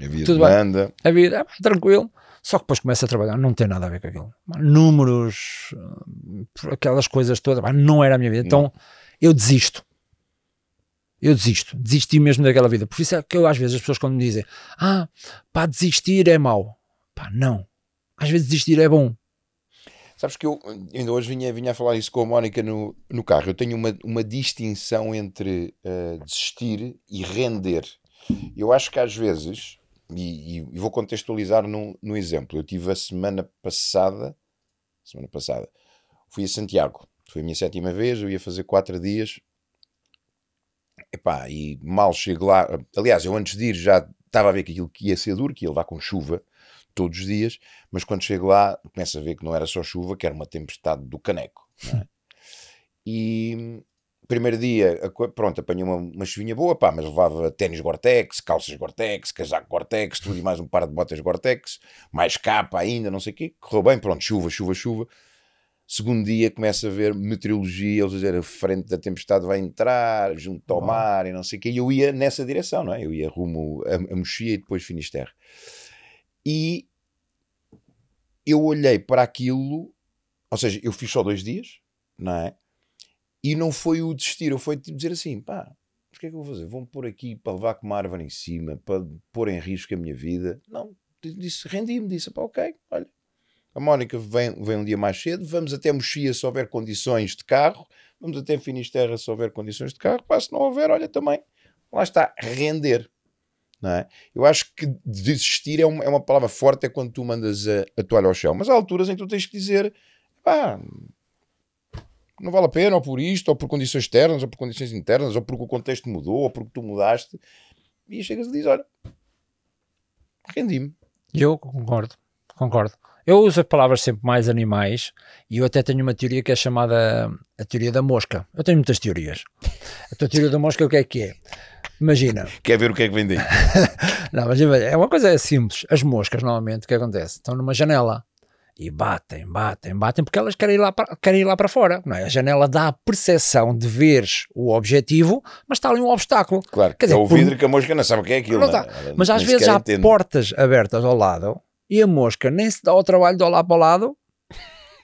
Havia Tudo bem. demanda. a vida é pá, tranquilo. Só que depois começa a trabalhar, não tem nada a ver com aquilo. Números, hum, aquelas coisas todas, não era a minha vida. Então eu desisto. Eu desisto, desisti mesmo daquela vida. Por isso é que eu, às vezes, as pessoas quando me dizem, ah, pá, desistir é mau. Pá, não. Às vezes desistir é bom. Sabes que eu ainda hoje vinha, vinha a falar isso com a Mónica no, no carro. Eu tenho uma, uma distinção entre eh, desistir e render. Eu acho que às vezes, e, e- vou contextualizar num, num exemplo. Eu tive a semana passada, semana passada, fui a Santiago. Foi a minha sétima vez, eu ia fazer quatro dias. Epá, e mal chego lá. Aliás, eu antes de ir já estava a ver que aquilo que ia ser duro, que ia levar com chuva todos os dias, mas quando chego lá começo a ver que não era só chuva, que era uma tempestade do caneco. é? E primeiro dia, pronto, apanhei uma, uma chuvinha boa, pá, mas levava ténis Gore-Tex, calças Gore-Tex, casaco Gore-Tex, tudo e mais um par de botas Gore-Tex, mais capa ainda, não sei o quê. Correu bem, pronto, chuva, chuva, chuva. Segundo dia começa a ver meteorologia, eles dizer a frente da tempestade vai entrar, junto ao mar e não sei o quê. E eu ia nessa direção, não é? Eu ia rumo a, a Mochia e depois Finisterre. E eu olhei para aquilo, ou seja, eu fiz só dois dias, não é? E não foi o desistir, eu foi tipo dizer assim, pá, o que é que eu vou fazer? Vão pôr aqui para levar com uma árvore em cima, para pôr em risco a minha vida? Não, disse, rendi-me, disse, pá, ok, olha, a Mónica vem, vem um dia mais cedo, vamos até Mochia se houver condições de carro, vamos até Finisterra se houver condições de carro, pá, se não houver, olha também, lá está, render. Não é? Eu acho que desistir é uma, é uma palavra forte, é quando tu mandas a, a toalha ao chão, mas há alturas em que tu tens que dizer, pá, não vale a pena, ou por isto, ou por condições externas, ou por condições internas, ou porque o contexto mudou, ou porque tu mudaste, e chegas e dizes, olha, rendi-me. Eu concordo, concordo. Eu uso as palavras sempre mais animais e eu até tenho uma teoria que é chamada a teoria da mosca. Eu tenho muitas teorias. A tua teoria da mosca o que é que é? Imagina. Quer ver o que é que vem daí? não, mas é uma coisa simples. As moscas, normalmente, o que acontece? Estão numa janela e batem, batem, batem, porque elas querem ir lá para, querem ir lá para fora. Não é? A janela dá a percepção de veres o objetivo, mas está ali um obstáculo. Claro, Quer dizer, é o vidro por... que a mosca não sabe o que é aquilo. Não não, mas às vezes há entende. portas abertas ao lado e a mosca nem se dá o trabalho de olhar para o lado.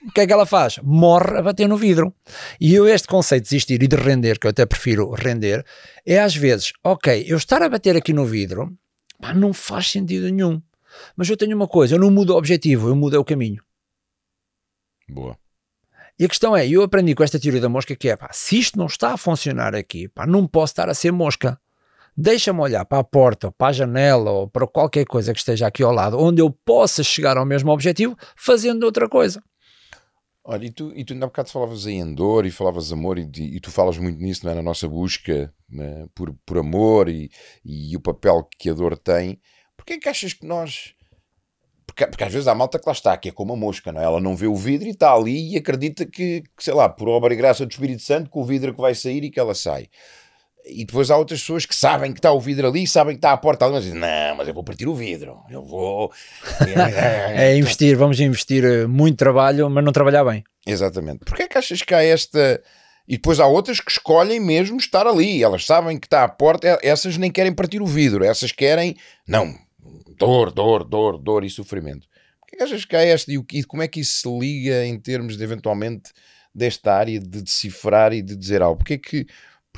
O que é que ela faz? Morre a bater no vidro. E eu, este conceito de desistir e de render, que eu até prefiro render, é às vezes, ok, eu estar a bater aqui no vidro, pá, não faz sentido nenhum. Mas eu tenho uma coisa, eu não mudo o objetivo, eu mudo o caminho. Boa. E a questão é, eu aprendi com esta teoria da mosca que é, pá, se isto não está a funcionar aqui, pá, não posso estar a ser mosca. Deixa-me olhar para a porta, ou para a janela, ou para qualquer coisa que esteja aqui ao lado, onde eu possa chegar ao mesmo objetivo, fazendo outra coisa. Olha, e tu, e tu ainda há bocado falavas em dor e falavas amor, e, e tu falas muito nisso, não é? na nossa busca né? por, por amor e, e o papel que a dor tem. Porquê é que achas que nós porque, porque, às vezes há malta que lá está, que é como a mosca, não é? Ela não vê o vidro e está ali e acredita que, que, sei lá, por obra e graça do Espírito Santo, que o vidro é que vai sair e que ela sai. E depois há outras pessoas que sabem que está o vidro ali, sabem que está a porta ali, mas dizem, não, mas eu vou partir o vidro, eu vou... é investir, vamos investir eh, muito trabalho, mas não trabalhar bem. Exatamente. Porquê é que achas que há esta... E depois há outras que escolhem mesmo estar ali. Elas sabem que está à porta, essas nem querem partir o vidro, essas querem, não, dor, dor, dor, dor e sofrimento. O que achas que há esta e, como é que isso se liga em termos de eventualmente desta área de decifrar e de dizer algo? Porque é que,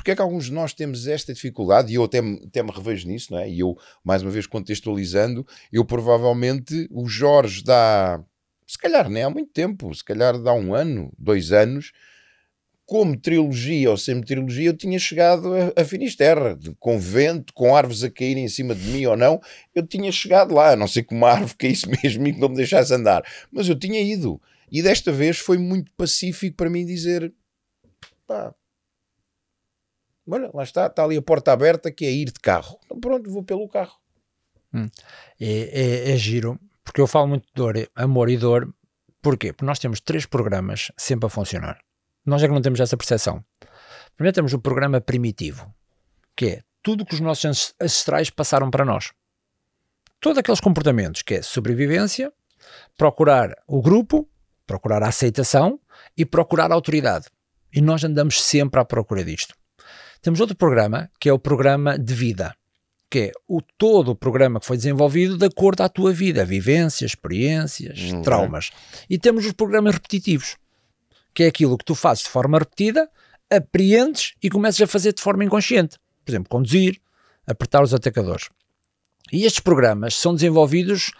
porque é que alguns de nós temos esta dificuldade, e eu até, até me revejo nisso, não é? E eu, mais uma vez contextualizando, eu provavelmente, o Jorge dá, se calhar nem há muito tempo, se calhar dá um ano, dois anos, como trilogia ou semi-trilogia, eu tinha chegado a, a Finisterra, de, com vento, com árvores a caírem em cima de mim ou não, eu tinha chegado lá, a não ser que uma árvore caísse mesmo e que não me deixasse andar, mas eu tinha ido. E desta vez foi muito pacífico para mim dizer: pá, olha, lá está, está ali a porta aberta que é ir de carro. Então pronto, vou pelo carro. Hum. É, é, é giro, porque eu falo muito de dor, amor e dor, porquê? Porque nós temos três programas sempre a funcionar nós é que não temos essa percepção. Primeiro temos o programa primitivo, que é tudo que os nossos ancestrais passaram para nós. Todos aqueles comportamentos que é sobrevivência, procurar o grupo, procurar a aceitação e procurar a autoridade. E nós andamos sempre à procura disto. Temos outro programa, que é o programa de vida, que é o todo o programa que foi desenvolvido de acordo à tua vida, vivências, experiências, uhum. traumas. E temos os programas repetitivos, que é aquilo que tu fazes de forma repetida, apreendes e começas a fazer de forma inconsciente. Por exemplo, conduzir, apertar os atacadores. E estes programas são desenvolvidos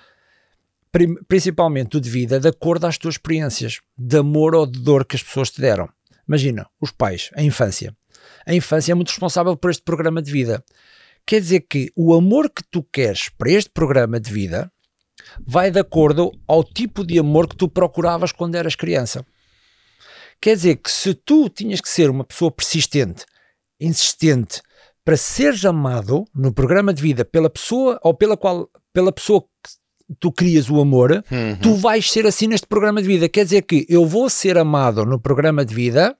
principalmente de vida de acordo às tuas experiências, de amor ou de dor que as pessoas te deram. Imagina, os pais, a infância. A infância é muito responsável por este programa de vida. Quer dizer que o amor que tu queres para este programa de vida vai de acordo ao tipo de amor que tu procuravas quando eras criança. Quer dizer que se tu tinhas que ser uma pessoa persistente, insistente, para seres amado no programa de vida pela pessoa ou pela qual pela pessoa que tu crias o amor, uhum. tu vais ser assim neste programa de vida. Quer dizer que eu vou ser amado no programa de vida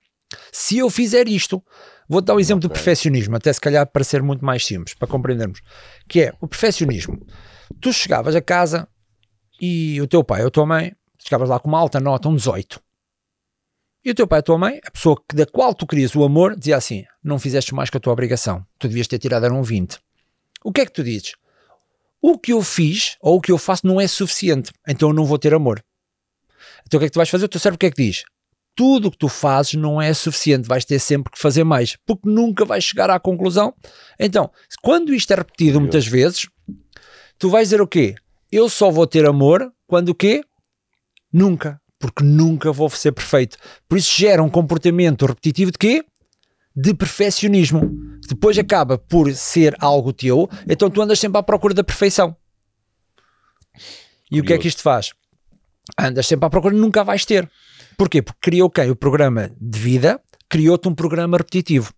se eu fizer isto. Vou dar um exemplo okay. do perfeccionismo, até se calhar para ser muito mais simples, para compreendermos. Que é o perfeccionismo. Tu chegavas a casa e o teu pai ou a tua mãe, chegavas lá com uma alta nota, um 18. E o teu pai e a tua mãe, a pessoa da qual tu querias o amor, dizia assim: não fizeste mais que a tua obrigação, tu devias ter tirado era um 20. O que é que tu dizes? O que eu fiz ou o que eu faço não é suficiente, então eu não vou ter amor. Então o que é que tu vais fazer? O teu cérebro o que é que diz? Tudo o que tu fazes não é suficiente, vais ter sempre que fazer mais, porque nunca vais chegar à conclusão. Então, quando isto é repetido muitas vezes, tu vais dizer o quê? Eu só vou ter amor quando o quê? Nunca, porque nunca vou ser perfeito. Por isso gera um comportamento repetitivo de quê? De perfeccionismo. Depois acaba por ser algo teu, então tu andas sempre à procura da perfeição. E o que é que isto faz? Andas sempre à procura e nunca vais ter. Porquê? Porque criou quem? O programa de vida criou-te um programa repetitivo.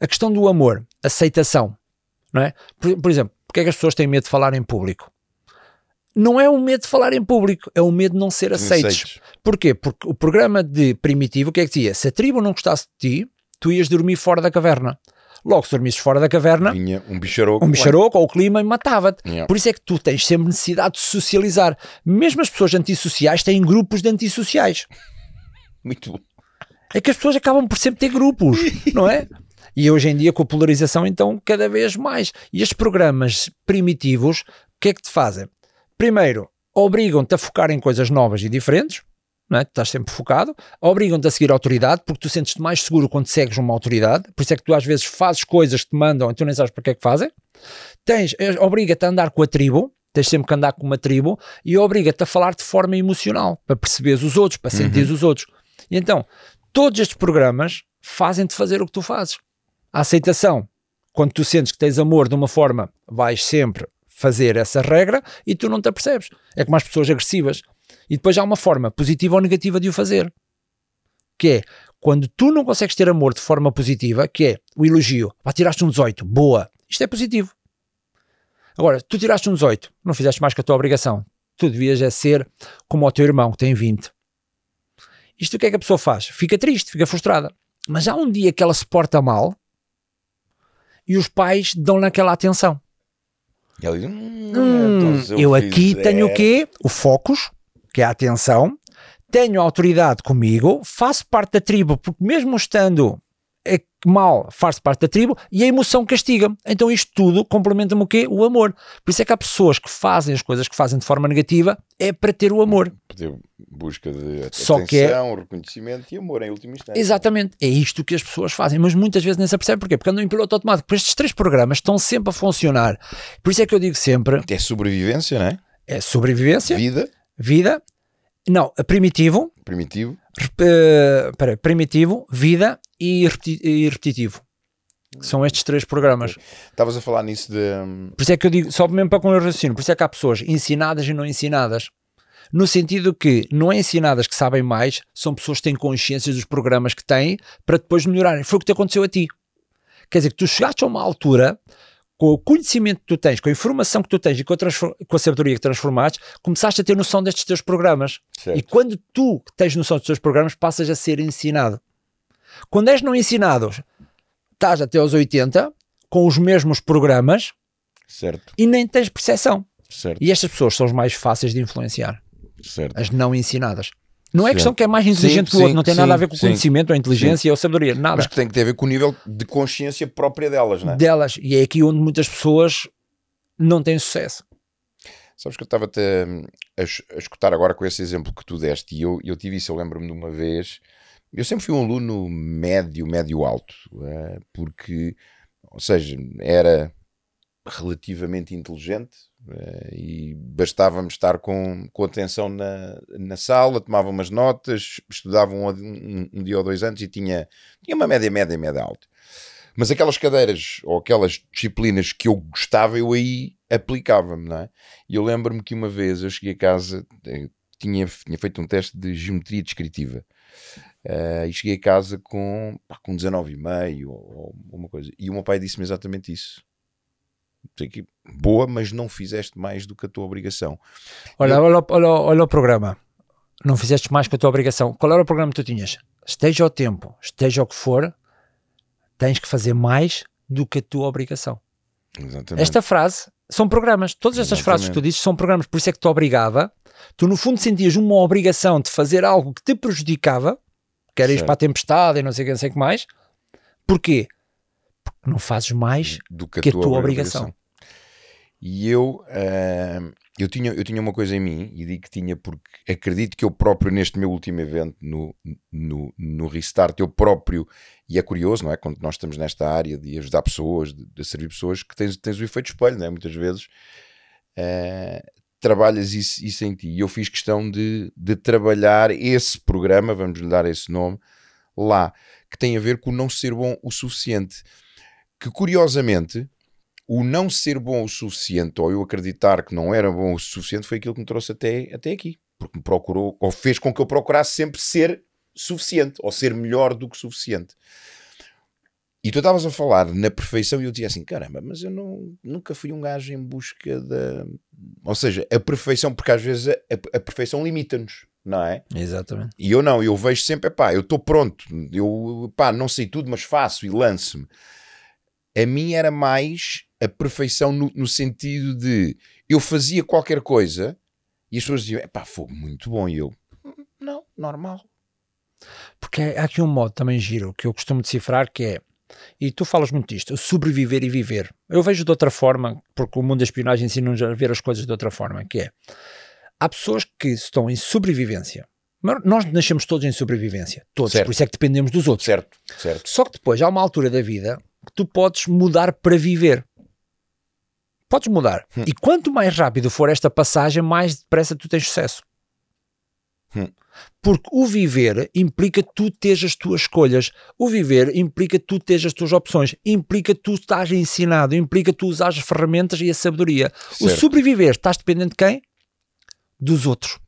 A questão do amor, aceitação, não é? Por, por exemplo, porque é que as pessoas têm medo de falar em público? Não é o medo de falar em público, é o medo de não ser aceitos. aceitos. Porquê? Porque o programa de primitivo, o que é que dizia? Se a tribo não gostasse de ti, tu ias dormir fora da caverna. Logo, se dormisses fora da caverna, vinha um bicharoco, um bicharoco ou o clima e matava-te. Yeah. Por isso é que tu tens sempre necessidade de socializar. Mesmo as pessoas antissociais têm grupos de antissociais. Muito bom. É que as pessoas acabam por sempre ter grupos, não é? E hoje em dia, com a polarização, então, cada vez mais. E estes programas primitivos, o que é que te fazem? Primeiro, obrigam-te a focar em coisas novas e diferentes, não é? Tu estás sempre focado, obrigam-te a seguir a autoridade, porque tu sentes-te mais seguro quando segues uma autoridade, por isso é que tu às vezes fazes coisas que te mandam e tu nem sabes para que é que fazem. Tens, obriga-te a andar com a tribo, tens sempre que andar com uma tribo, e obriga-te a falar de forma emocional, para perceberes os outros, para uhum. os outros. E então, todos estes programas fazem-te fazer o que tu fazes. A aceitação, quando tu sentes que tens amor de uma forma, vais sempre fazer essa regra e tu não te apercebes. É como as pessoas agressivas. E depois há uma forma positiva ou negativa de o fazer. Que é, quando tu não consegues ter amor de forma positiva, que é o elogio, pá, tiraste um 18, boa, isto é positivo. Agora, tu tiraste um 18, não fizeste mais que a tua obrigação. Tu devias é ser como o teu irmão, que tem 20. Isto o que é que a pessoa faz? Fica triste, fica frustrada. Mas há um dia que ela se porta mal e os pais dão naquela atenção. E ela diz, hum, hum, então eu aqui tenho o quê? O focus, que é a atenção, tenho autoridade comigo, faço parte da tribo, porque mesmo estando é mal faz parte da tribo e a emoção castiga. Então isto tudo complementa-me o quê? O amor. Por isso é que há pessoas que fazem as coisas que fazem de forma negativa é para ter o amor. Ter busca de Só atenção, que é... reconhecimento e amor em última instância. Exatamente. É isto que as pessoas fazem, mas muitas vezes nem se apercebem. Porquê? Porque andam em piloto automático. Por estes três programas estão sempre a funcionar. Por isso é que eu digo sempre... É sobrevivência, não é? É sobrevivência. Vida. Vida. Não, primitivo. Primitivo. Uh, pera, primitivo, vida e, repeti e repetitivo. São estes três programas. Estavas a falar nisso de. Por isso é que eu digo, só mesmo para com o raciocínio, por isso é que há pessoas ensinadas e não ensinadas. No sentido que não é ensinadas que sabem mais, são pessoas que têm consciência dos programas que têm para depois melhorarem. Foi o que te aconteceu a ti. Quer dizer, que tu chegaste a uma altura com o conhecimento que tu tens, com a informação que tu tens e com a, com a sabedoria que transformaste, começaste a ter noção destes teus programas. Certo. E quando tu tens noção dos teus programas, passas a ser ensinado. Quando és não ensinado, estás até aos 80 com os mesmos programas certo. e nem tens percepção. Certo. E estas pessoas são as mais fáceis de influenciar. Certo. As não ensinadas. Não é certo. questão que é mais inteligente sim, que o outro, não tem sim, nada a ver com o conhecimento, ou a inteligência ou a sabedoria, nada. Mas que tem que ter a ver com o nível de consciência própria delas, não é? Delas, e é aqui onde muitas pessoas não têm sucesso. Sabes que eu estava-te a, a, escutar agora com esse exemplo que tu deste, e eu, eu tive isso, eu lembro-me de uma vez. Eu sempre fui um aluno médio, médio-alto, é? porque, ou seja, era relativamente inteligente, Uh, e bastava-me estar com, com atenção na, na sala, tomava umas notas, estudava um, um, um, dia ou dois antes e tinha, tinha uma média, média, média alta. Mas aquelas cadeiras ou aquelas disciplinas que eu gostava, eu aí aplicava-me, não é? E eu lembro-me que uma vez eu cheguei a casa, eh, tinha, tinha feito um teste de geometria descritiva. Uh, e cheguei a casa com, pá, com 19,5 ou, ou uma coisa. E o meu pai disse-me exatamente isso que boa, mas não fizeste mais do que a tua obrigação. Olha, eu... olha, olha, olha o programa. Não fizeste mais que a tua obrigação. Qual era o programa que tu tinhas? Esteja o tempo, esteja o que for, tens que fazer mais do que a tua obrigação. Exatamente. Esta frase são programas. Todas estas Exatamente. frases que tu dizes são programas, por isso é que te obrigava. Tu, no fundo, sentias uma obrigação de fazer algo que te prejudicava, que era ir para a tempestade e não sei o que, não sei o que mais. Porquê? Porque não fazes mais do que a, que a tua, tua, obrigação. obrigação. E eu, uh, eu tinha, eu tinha uma coisa em mim, e digo que tinha porque acredito que eu próprio, neste meu último evento, no, no, no Restart, eu próprio, e é curioso, não é? Quando nós estamos nesta área de ajudar pessoas, de, de servir pessoas, que tens, tens o efeito espelho, não é? Muitas vezes uh, trabalhas isso, isso em ti. E eu fiz questão de, de trabalhar esse programa, vamos lhe dar esse nome, lá, que tem a ver com não ser bom o suficiente. Que curiosamente o não ser bom o suficiente, ou eu acreditar que não era bom o suficiente, foi aquilo que me trouxe até, até aqui. Porque me procurou, ou fez com que eu procurasse sempre ser suficiente, ou ser melhor do que suficiente. E tu estavas a falar na perfeição e eu dizia assim: caramba, mas eu não, nunca fui um gajo em busca da. Ou seja, a perfeição, porque às vezes a, a perfeição limita-nos, não é? Exatamente. E eu não, eu vejo sempre: pá, eu estou pronto, eu pá, não sei tudo, mas faço e lance-me. A mim era mais a perfeição no, no, sentido de eu fazia qualquer coisa e as pessoas diziam, é pá, fogo muito bom. E eu, não, normal. Porque há aqui um modo também giro que eu costumo decifrar que é, e tu falas muito disto, sobreviver e viver. Eu vejo de outra forma, porque o mundo da espionagem ensina-nos a ver as coisas de outra forma, que é, há pessoas que estão em sobrevivência. Nós nascemos todos em sobrevivência, todos, certo. por isso é que dependemos dos outros. Certo, certo. Só que depois há uma altura da vida que tu podes mudar para viver. Podes mudar. Hum. E quanto mais rápido for esta passagem, mais depressa tu tens sucesso. Hum. Porque o viver implica tu teres as tuas escolhas. O viver implica tu teres as tuas opções. Implica tu estás ensinado. Implica tu usar as ferramentas e a sabedoria. Certo. O sobreviver, estás dependente de quem? Dos outros.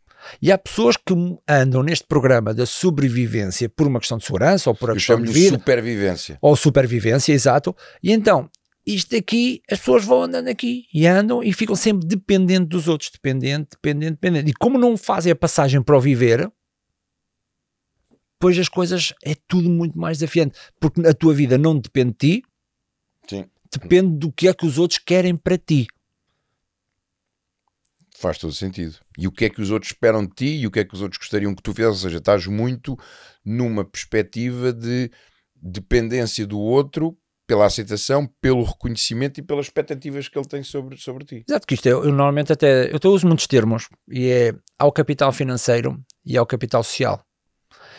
E há pessoas que andam neste programa da sobrevivência por uma questão de segurança ou por uma questão de vida. supervivência. Ou supervivência, exato. E então isto aqui, as pessoas vão andando aqui e andam e ficam sempre dependentes dos outros, dependente, dependente, dependente. E como não fazem a passagem para o viver, pois as coisas é tudo muito mais desafiante, porque a tua vida não depende de ti, Sim. depende do que é que os outros querem para ti. Faz todo sentido. E o que é que os outros esperam de ti e o que é que os outros gostariam que tu fizesse? Ou seja, estás muito numa perspectiva de dependência do outro pela aceitação, pelo reconhecimento e pelas expectativas que ele tem sobre, sobre ti. Exato, que isto é, eu normalmente até, eu uso muitos termos, e é ao capital financeiro e ao capital social.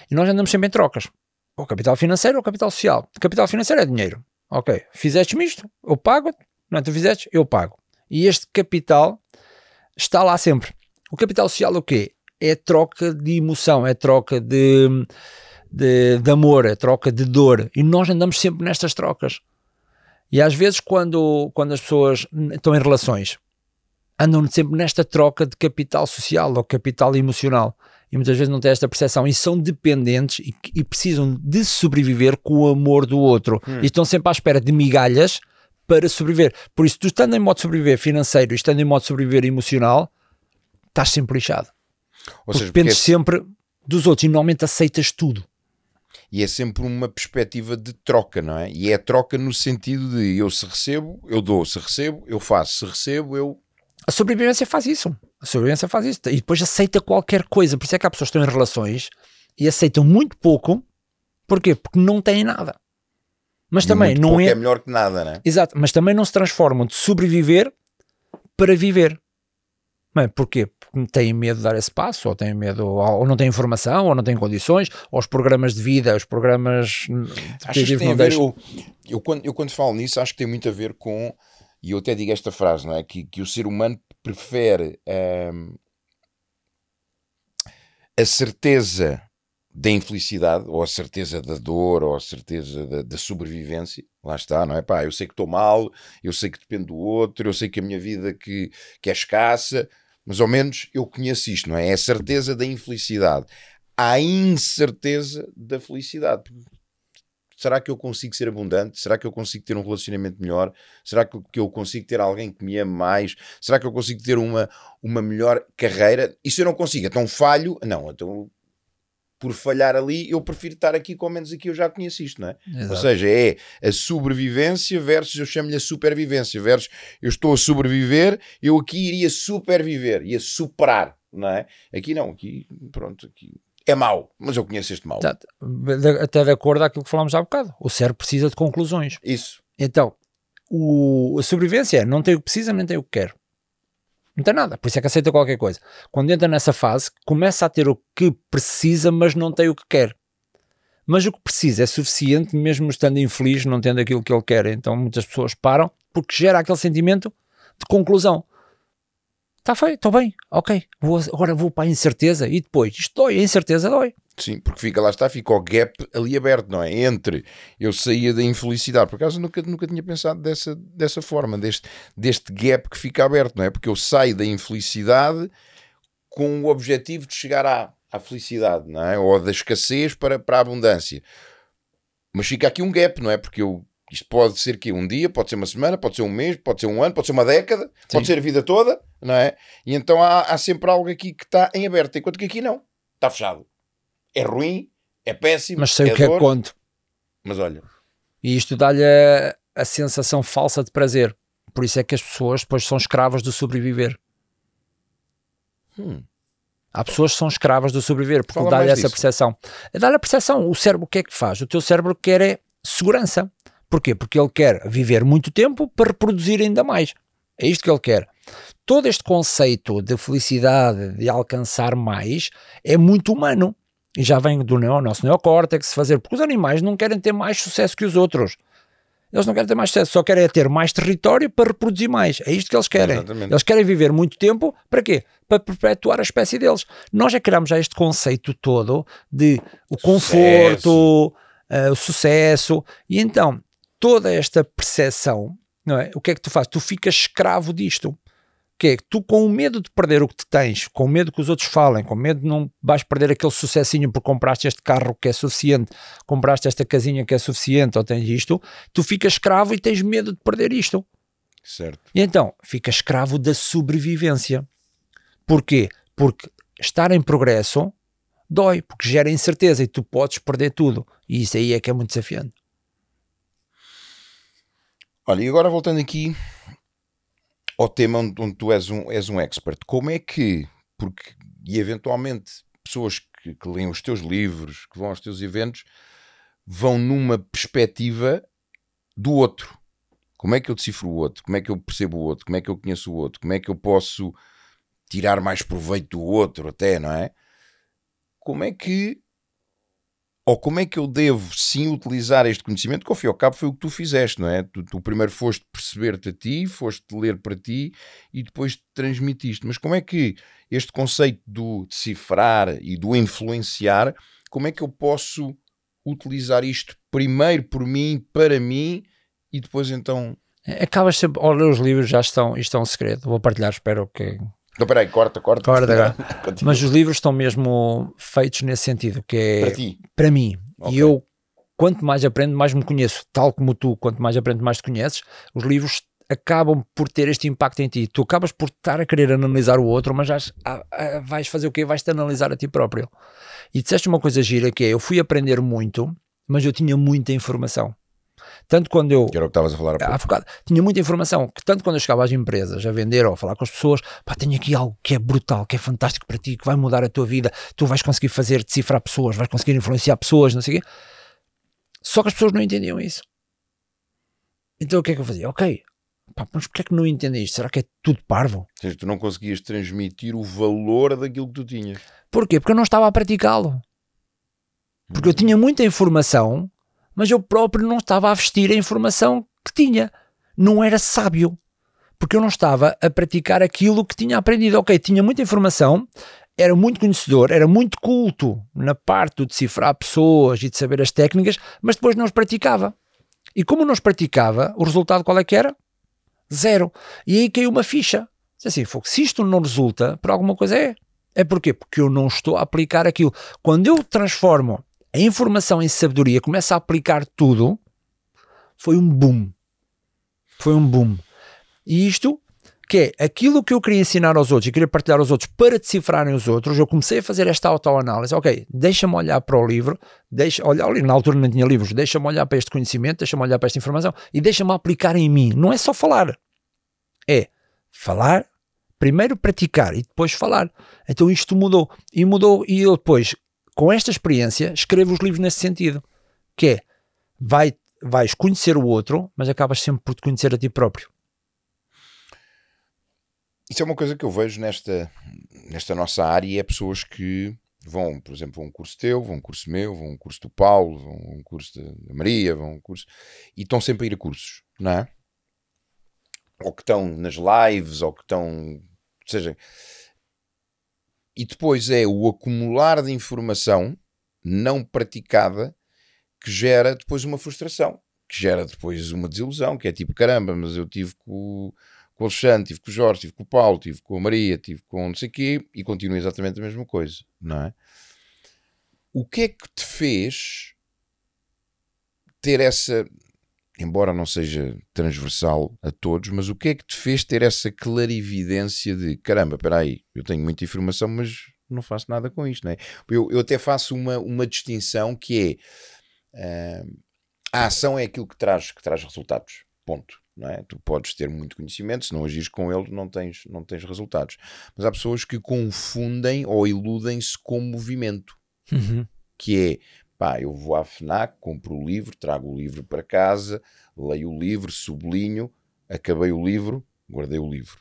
E nós andamos sempre em trocas. O capital financeiro ou capital social. Capital financeiro é dinheiro. Ok, fizeste-me isto, eu pago, não é? Tu fizeste, eu pago. E este capital está lá sempre. O capital social é o quê? É troca de emoção, é troca de de, de amor, a troca de dor. E nós andamos sempre nestas trocas. E às vezes, quando, quando as pessoas estão em relações, andam sempre nesta troca de capital social ou capital emocional. E muitas vezes não têm esta percepção e são dependentes e, e precisam de sobreviver com o amor do outro. Hum. E estão sempre à espera de migalhas para sobreviver. Por isso, tu estando em modo de sobreviver financeiro e estando em modo de sobreviver emocional, estás sempre lixado. Ou seja, dependes porque... sempre dos outros e normalmente aceitas tudo e é sempre uma perspectiva de troca, não é? E é troca no sentido de eu se recebo, eu dou, se recebo, eu faço, se recebo, eu. A sobrevivência faz isso. A sobrevivência faz isso. E depois aceita qualquer coisa. Por isso é que há pessoas que estão em relações e aceitam muito pouco. Porquê? Porque não têm nada. Mas e também não é. é melhor que nada, não é? Exato. Mas também não se transformam de sobreviver para viver. Mas porquê? Porque têm medo de dar esse passo, ou têm medo, ou não têm informação, ou não têm condições, ou os programas de vida, os programas. Acho que tem a ver, eu, eu, quando, eu quando falo nisso, acho que tem muito a ver com, e eu até digo esta frase, não é? Que, que o ser humano prefere hum, a certeza da infelicidade, ou a certeza da dor, ou a certeza da, da, sobrevivência, lá está, não é? Pá, eu sei que estou mal, eu sei que dependo do outro, eu sei que a minha vida que, que é escassa, mas ao menos eu conheço isto, não é? É a certeza da infelicidade. Há a incerteza da felicidade. Será que eu consigo ser abundante? Será que eu consigo ter um relacionamento melhor? Será que eu consigo ter alguém que me ame mais? Será que eu consigo ter uma, uma melhor carreira? E se eu não consigo, então falho? Não, então por falhar ali, eu prefiro estar aqui, com menos aqui eu já conheço isto, não é? Exato. Ou seja, é a sobrevivência versus, eu chamo-lhe a supervivência, versus eu estou a sobreviver, eu aqui iria superviver, ia superar, não é? Aqui não, aqui, pronto, aqui é mau, mas eu conheço este mau. Até de acordo com aquilo que falámos há bocado, o cérebro precisa de conclusões. Isso. Então, o, a sobrevivência é, não tem o que precisa, nem tem o que quer. Não tem nada, por isso é que aceita qualquer coisa. Quando entra nessa fase, começa a ter o que precisa, mas não tem o que quer. Mas o que precisa é suficiente, mesmo estando infeliz, não tendo aquilo que ele quer. Então muitas pessoas param porque gera aquele sentimento de conclusão. Está feito, estou bem, ok. Vou, agora vou para a incerteza e depois, isto dói, a incerteza dói. Sim, porque fica lá está, fica o gap ali aberto, não é? Entre eu saía da infelicidade, por acaso nunca, nunca tinha pensado dessa, dessa forma, deste, deste gap que fica aberto, não é? Porque eu saio da infelicidade com o objetivo de chegar à, à felicidade, não é? Ou da escassez para, para a abundância. Mas fica aqui um gap, não é? Porque eu, isto pode ser que um dia, pode ser uma semana, pode ser um mês, pode ser um ano, pode ser uma década, Sim. pode ser a vida toda, não é? E então há, há sempre algo aqui que está em aberto, enquanto que aqui não, está fechado é ruim, é péssimo. Mas sei é o que dor, é quanto. Mas olha. E isto dá-lhe a, a, sensação falsa de prazer. Por isso é que as pessoas depois são escravas do sobreviver. Hum. Há pessoas que são escravas do sobreviver porque dá-lhe essa percepção. Dá-lhe a percepção. O cérebro o que é que faz? O teu cérebro quer é segurança. Porquê? Porque ele quer viver muito tempo para reproduzir ainda mais. É isto que ele quer. Todo este conceito de felicidade, de alcançar mais, é muito humano. E já vem do neo, nosso neocórtex fazer, porque os animais não querem ter mais sucesso que os outros. Eles não querem ter mais sucesso, só querem é ter mais território para reproduzir mais. É isto que eles querem. Exatamente. Eles querem viver muito tempo, para quê? Para perpetuar a espécie deles. Nós já criamos já este conceito todo de o conforto, sucesso. Uh, o sucesso, e então toda esta percepção, não é? o que é que tu fazes? Tu ficas escravo disto que é que tu com o medo de perder o que te tens, com medo que os outros falem, com medo de não vais perder aquele sucessinho porque compraste este carro que é suficiente, compraste esta casinha que é suficiente ou tens isto, tu ficas escravo e tens medo de perder isto. Certo. E então, ficas escravo da sobrevivência. Porquê? Porque estar em progresso dói, porque gera incerteza e tu podes perder tudo. E isso aí é que é muito desafiante. Olha, e agora voltando aqui ao tema onde, onde tu és um, és um expert. Como é que, porque, e eventualmente, pessoas que, que leem os teus livros, que vão aos teus eventos, vão numa perspectiva do outro. Como é que eu decifro o outro? Como é que eu percebo o outro? Como é que eu conheço o outro? Como é que eu posso tirar mais proveito do outro, até, não é? Como é que ou como é que eu devo sim utilizar este conhecimento, que ao fim e ao cabo foi o que tu fizeste, não é? Tu, tu primeiro foste perceber-te a ti, foste ler para ti e depois transmitiste. Mas como é que este conceito do decifrar e do influenciar, como é que eu posso utilizar isto primeiro por mim, para mim e depois então. Acabas sempre, olha, os livros já estão, isto é um segredo, vou partilhar, espero que então, peraí, corta, corta. Corta, agora. Mas os livros estão mesmo feitos nesse sentido, que é para, ti. para mim. Okay. E eu, quanto mais aprendo, mais me conheço. Tal como tu, quanto mais aprendo, mais te conheces. Os livros acabam por ter este impacto em ti. Tu acabas por estar a querer analisar o outro, mas já, vais fazer o quê? Vais-te analisar a ti próprio. E disseste uma coisa gira que é, eu fui aprender muito, mas eu tinha muita informação. Tanto quando eu. Que era o que estavas a falar a pouco. tinha muita informação, que tanto quando eu chegava às empresas a vender ou a falar com as pessoas, pá, tenho aqui algo que é brutal, que é fantástico para ti, que vai mudar a tua vida, tu vais conseguir fazer decifrar pessoas, vais conseguir influenciar pessoas, não sei o quê. Só que as pessoas não entendiam isso. Então o que é que eu fazia? Ok, pá, mas porquê é que não entendem isto? Será que é tudo parvo? Ou seja, tu não conseguias transmitir o valor daquilo que tu tinhas. Porquê? Porque eu não estava a praticá-lo. Porque eu tinha muita informação mas eu próprio não estava a vestir a informação que tinha. Não era sábio, porque eu não estava a praticar aquilo que tinha aprendido. Ok, tinha muita informação, era muito conhecedor, era muito culto na parte de decifrar pessoas e de saber as técnicas, mas depois não os praticava. E como não os praticava, o resultado qual é que era? Zero. E aí caiu uma ficha. Assim, se isto não resulta, por alguma coisa é. É porquê? Porque eu não estou a aplicar aquilo. Quando eu transformo a informação em sabedoria, começa a aplicar tudo, foi um boom. Foi um boom. E isto, que é aquilo que eu queria ensinar aos outros e queria partilhar aos outros para decifrarem os outros, eu comecei a fazer esta autoanálise. Ok, deixa-me olhar para o livro, deixa, olha, na altura não tinha livros, deixa-me olhar para este conhecimento, deixa-me olhar para esta informação e deixa-me aplicar em mim. Não é só falar, é falar, primeiro praticar e depois falar. Então isto mudou. E mudou, e eu depois com esta experiência, escrevo os livros nesse sentido, que é, vai, vais conhecer o outro, mas acabas sempre por te conhecer a ti próprio. isso é uma coisa que eu vejo nesta, nesta nossa área, é pessoas que vão, por exemplo, a um curso teu, vão um curso meu, vão um curso do Paulo, vão um curso da Maria, vão um curso, e estão sempre a ir a cursos, não é? Ou que estão nas lives, ou que estão, seja, e depois é o acumular de informação não praticada que gera depois uma frustração, que gera depois uma desilusão, que é tipo, caramba, mas eu tive com, com o Alexandre, tive com o Jorge, tive com o Paulo, tive com a Maria, tive com não sei o quê, e continua exatamente a mesma coisa, não é? O que é que te fez ter essa, embora não seja transversal a todos, mas o que é que te fez ter essa clarividência de, caramba, espera aí, eu tenho muita informação, mas não faço nada com isto, não é? Eu, eu até faço uma, uma distinção que é... Uh, a ação é aquilo que traz, que traz resultados. Ponto. Não é? Tu podes ter muito conhecimento, se não agires com ele, não tens, não tens resultados. Mas há pessoas que confundem ou iludem-se com movimento, Uhum. que é pá, eu vou à FNAC, compro o livro, trago o livro para casa, leio o livro, sublinho, acabei o livro, guardei o livro.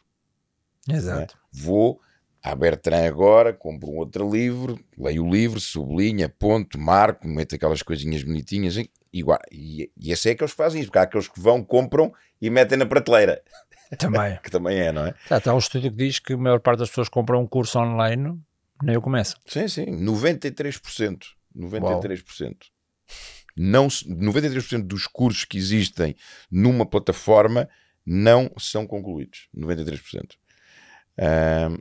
Exato. Vou à Bertrand agora, compro um outro livro, leio o livro, sublinho, aponto, marco, meto aquelas coisinhas bonitinhas e, e, e, esse é que fazem isso, porque há aqueles que vão, compram e metem na prateleira, Também. que também é, não é? Está um estudo que diz que a maior parte das pessoas compram um curso online, nem eu começo. Sim, sim, 93%. 93%. Não, se- 93% dos cursos que existem numa plataforma não são concluídos. 93%. Ahm,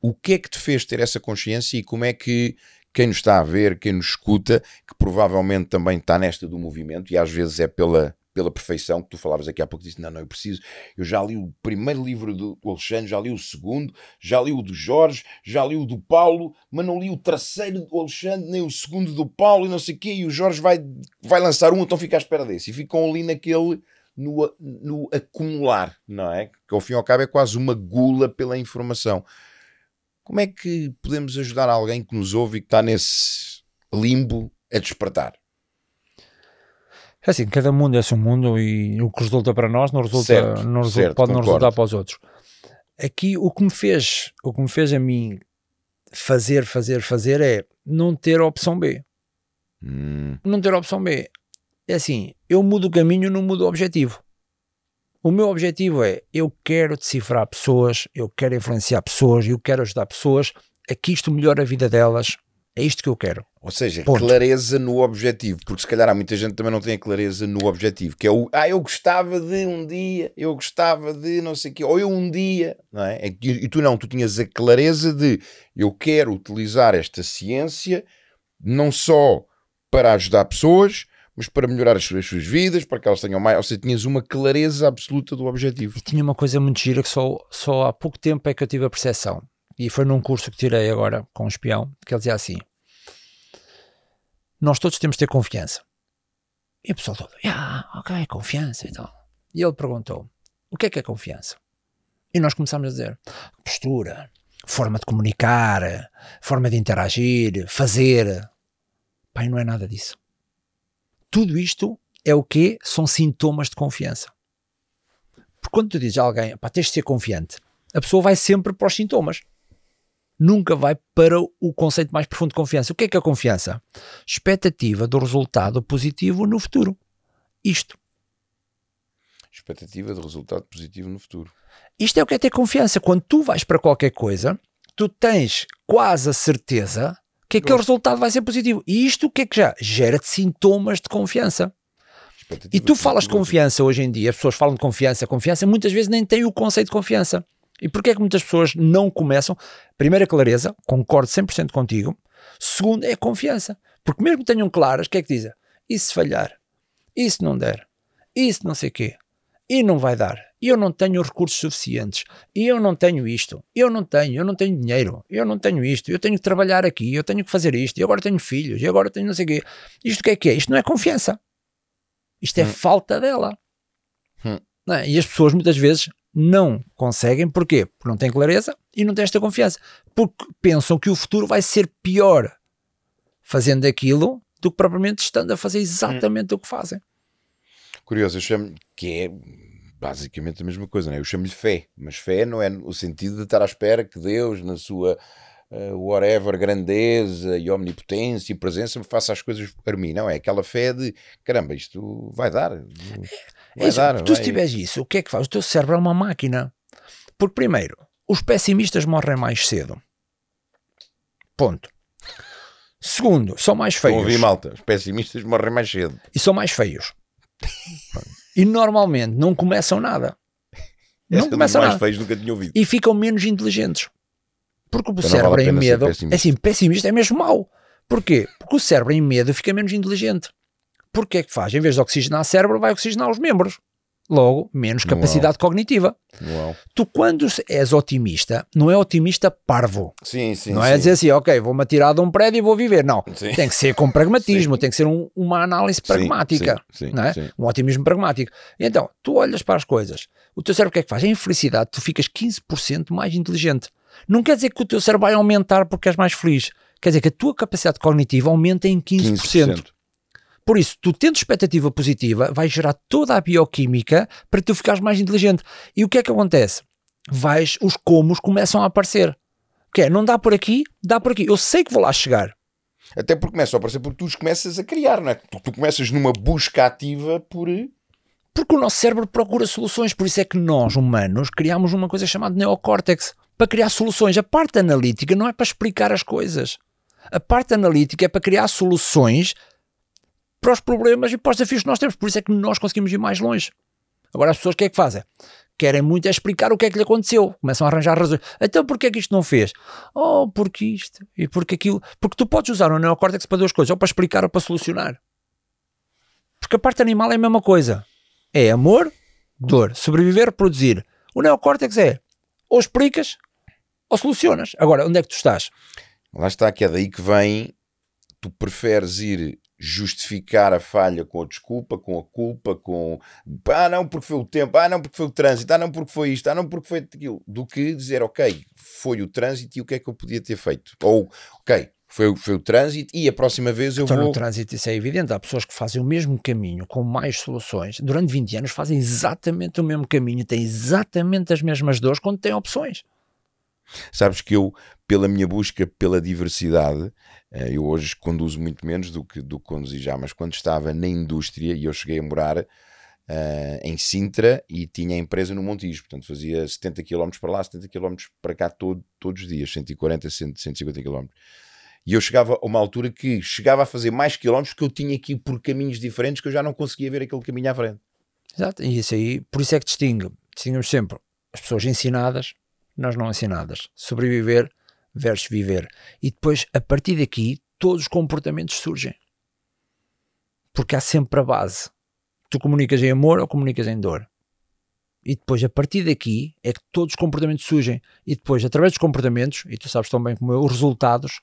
o que é que te fez ter essa consciência e como é que quem nos está a ver, quem nos escuta, que provavelmente também está nesta do movimento e às vezes é pela, pela perfeição que tu falavas aqui há pouco, disse, não, não, eu preciso, eu já li o primeiro livro do Alexandre, já li o segundo, já li o do Jorge, já li o do Paulo, mas não li o terceiro do Alexandre, nem o segundo do Paulo e não sei o quê, e o Jorge vai, vai lançar um, então fica à espera desse. E ficam ali naquele, no, no acumular, não é? Que ao fim e ao cabo é quase uma gula pela informação. Como é que podemos ajudar alguém que nos ouve e que está nesse limbo a despertar? É assim, cada mundo é seu mundo e o que resulta para nós não resulta, Certo, não resulta- certo, pode não concordo. resultar para os outros. Aqui o que me fez, o que me fez a mim fazer, fazer, fazer é não ter a opção B. Hum, Não ter a opção B. É assim, eu mudo o caminho, não mudo o objetivo. O meu objetivo é eu quero decifrar pessoas, eu quero influenciar pessoas, eu quero ajudar pessoas a que isto melhore a vida delas. É isto que eu quero. ou seja, Ponto. clareza no objetivo, porque se calhar há muita gente que também não tem a clareza no objetivo, que é o ah, eu gostava de um dia, eu gostava de não sei o quê, ou eu um dia, não é? É que- E tu não, tu tinhas a clareza de eu quero utilizar esta ciência não só para ajudar pessoas, mas para melhorar as suas, as suas vidas, para que elas tenham mais. Ou seja, tinhas uma clareza absoluta do objetivo. E tinha uma coisa muito gira que só, só há pouco tempo é que eu tive a percepção. E foi num curso que tirei agora com um espião, que ele dizia assim: Nós todos temos de ter confiança. E o pessoal todo, ah, ok, confiança e tal. E ele perguntou: O que é que é confiança? E nós começámos a dizer: postura, forma de comunicar, forma de interagir, fazer. Pai, não é nada disso. Tudo isto é o quê? São sintomas de confiança. Porque quando tu dizes a alguém, pá, tens de ser confiante, a pessoa vai sempre para os sintomas. Nunca vai para o conceito mais profundo de confiança. O que é que é confiança? Expectativa do resultado positivo no futuro. Isto. Expectativa de resultado positivo no futuro. Isto é o que é ter confiança. Quando tu vais para qualquer coisa, tu tens quase a certeza que aquele resultado vai ser positivo. E isto o que é que já? Gera-te sintomas de confiança. E tu falas de confiança hoje em dia, as pessoas falam de confiança, confiança, muitas vezes nem têm o conceito de confiança. E porquê é que muitas pessoas não começam? Primeiro, a clareza, concordo 100% contigo. Segundo, é a confiança. Porque mesmo que tenham claras, o que é que dizem? E se falhar? E se não der? E se não sei o quê? E não vai dar? E eu não tenho recursos suficientes? E eu não tenho isto? Eu não tenho, eu não tenho dinheiro? Eu não tenho isto? Eu tenho que trabalhar aqui? Eu tenho que fazer isto? E agora tenho filhos? E agora tenho não sei o quê? Isto o que é que é? Isto não é confiança. Isto é Hum. falta dela. Hum. É? E as pessoas muitas vezes não conseguem, porquê? Porque não têm clareza e não têm esta confiança. Porque pensam que o futuro vai ser pior fazendo aquilo do que propriamente estando a fazer exatamente o que fazem. Curioso, eu chamo que é basicamente a mesma coisa, não é? Eu chamo-lhe fé, mas fé não é no sentido de estar à espera que Deus, na sua uh, whatever grandeza e omnipotência e presença, me faça as coisas para mim. Não, é aquela fé de caramba, isto vai dar. Vai é isso, dar. Tu, vai... se tiveres isso, o que é que faz? O teu cérebro é uma máquina. Porque, primeiro, os pessimistas morrem mais cedo. Ponto. Segundo, são mais feios. Ouvi malta, os pessimistas morrem mais cedo. E são mais feios. e normalmente não começam nada. Não começam mais nada. feios nunca tinha ouvido. E ficam menos inteligentes. Porque o então cérebro vale em medo. É assim, pessimista é mesmo mau. Porquê? Porque o cérebro em medo fica menos inteligente. Porque é que faz? Em vez de oxigenar o cérebro, vai oxigenar os membros. Logo, menos capacidade Uau. cognitiva. Uau. Tu, quando és otimista, não é otimista parvo. Sim, sim. Não é sim. dizer assim, ok, vou-me atirar de um prédio e vou viver. Não. Sim. Tem que ser com pragmatismo, tem que ser um, uma análise pragmática. Sim, não é? Um otimismo pragmático. Então, tu olhas para as coisas, o teu cérebro o que é que faz? Em felicidade, tu ficas 15% mais inteligente. Não quer dizer que o teu cérebro vai aumentar porque és mais feliz. Quer dizer que a tua capacidade cognitiva aumenta em 15%. 15%. Por isso, tu tendo expectativa positiva, vai gerar toda a bioquímica para tu ficares mais inteligente. E o que é que acontece? Vais, os comos começam a aparecer. Que é, não dá por aqui, dá por aqui. Eu sei que vou lá chegar. Até porque começam a aparecer porque tu os começas a criar, não é? Tu, tu começas numa busca ativa por. Porque o nosso cérebro procura soluções. Por isso é que nós, humanos, criamos uma coisa chamada neocórtex para criar soluções. A parte analítica não é para explicar as coisas. A parte analítica é para criar soluções para os problemas e para os desafios que nós temos. Por isso é que nós conseguimos ir mais longe. Agora, as pessoas o que é que fazem? Querem muito é explicar o que é que lhe aconteceu. Começam a arranjar razões. Então, porquê é que isto não fez? Oh, porque isto e porque aquilo. Porque tu podes usar o neocórtex para duas coisas, ou para explicar ou para solucionar. Porque a parte animal é a mesma coisa. É amor, dor, sobreviver, produzir. O neocórtex é ou explicas ou solucionas. Agora, onde é que tu estás? Lá está, que é daí que vem. Tu preferes ir justificar a falha com a desculpa, com a culpa, com ah não porque foi o tempo, ah não porque foi o trânsito, ah não porque foi isto, ah não porque foi aquilo, do que dizer ok, foi o trânsito e o que é que eu podia ter feito? Ou ok, foi, foi o trânsito e a próxima vez eu então, vou... no trânsito isso é evidente, há pessoas que fazem o mesmo caminho com mais soluções, durante 20 anos fazem exatamente o mesmo caminho, têm exatamente as mesmas dores quando têm opções. Sabes que eu, pela minha busca pela diversidade, eu hoje conduzo muito menos do que, do que conduzi já, mas quando estava na indústria e eu cheguei a morar uh, em Sintra e tinha a empresa no Montijo, portanto fazia 70 km para lá, 70 km para cá todo, todos os dias, 140, 150 km. E eu chegava a uma altura que chegava a fazer mais quilómetros que eu tinha aqui por caminhos diferentes que eu já não conseguia ver aquele caminho à frente. Exato, e isso aí, por isso é que distingue, distinguimos sempre as pessoas ensinadas nós não ensinadas. Sobreviver versus viver. E depois, a partir daqui, todos os comportamentos surgem. Porque há sempre a base. Tu comunicas em amor ou comunicas em dor. E depois, a partir daqui, é que todos os comportamentos surgem. E depois, através dos comportamentos, e tu sabes tão bem como eu, os resultados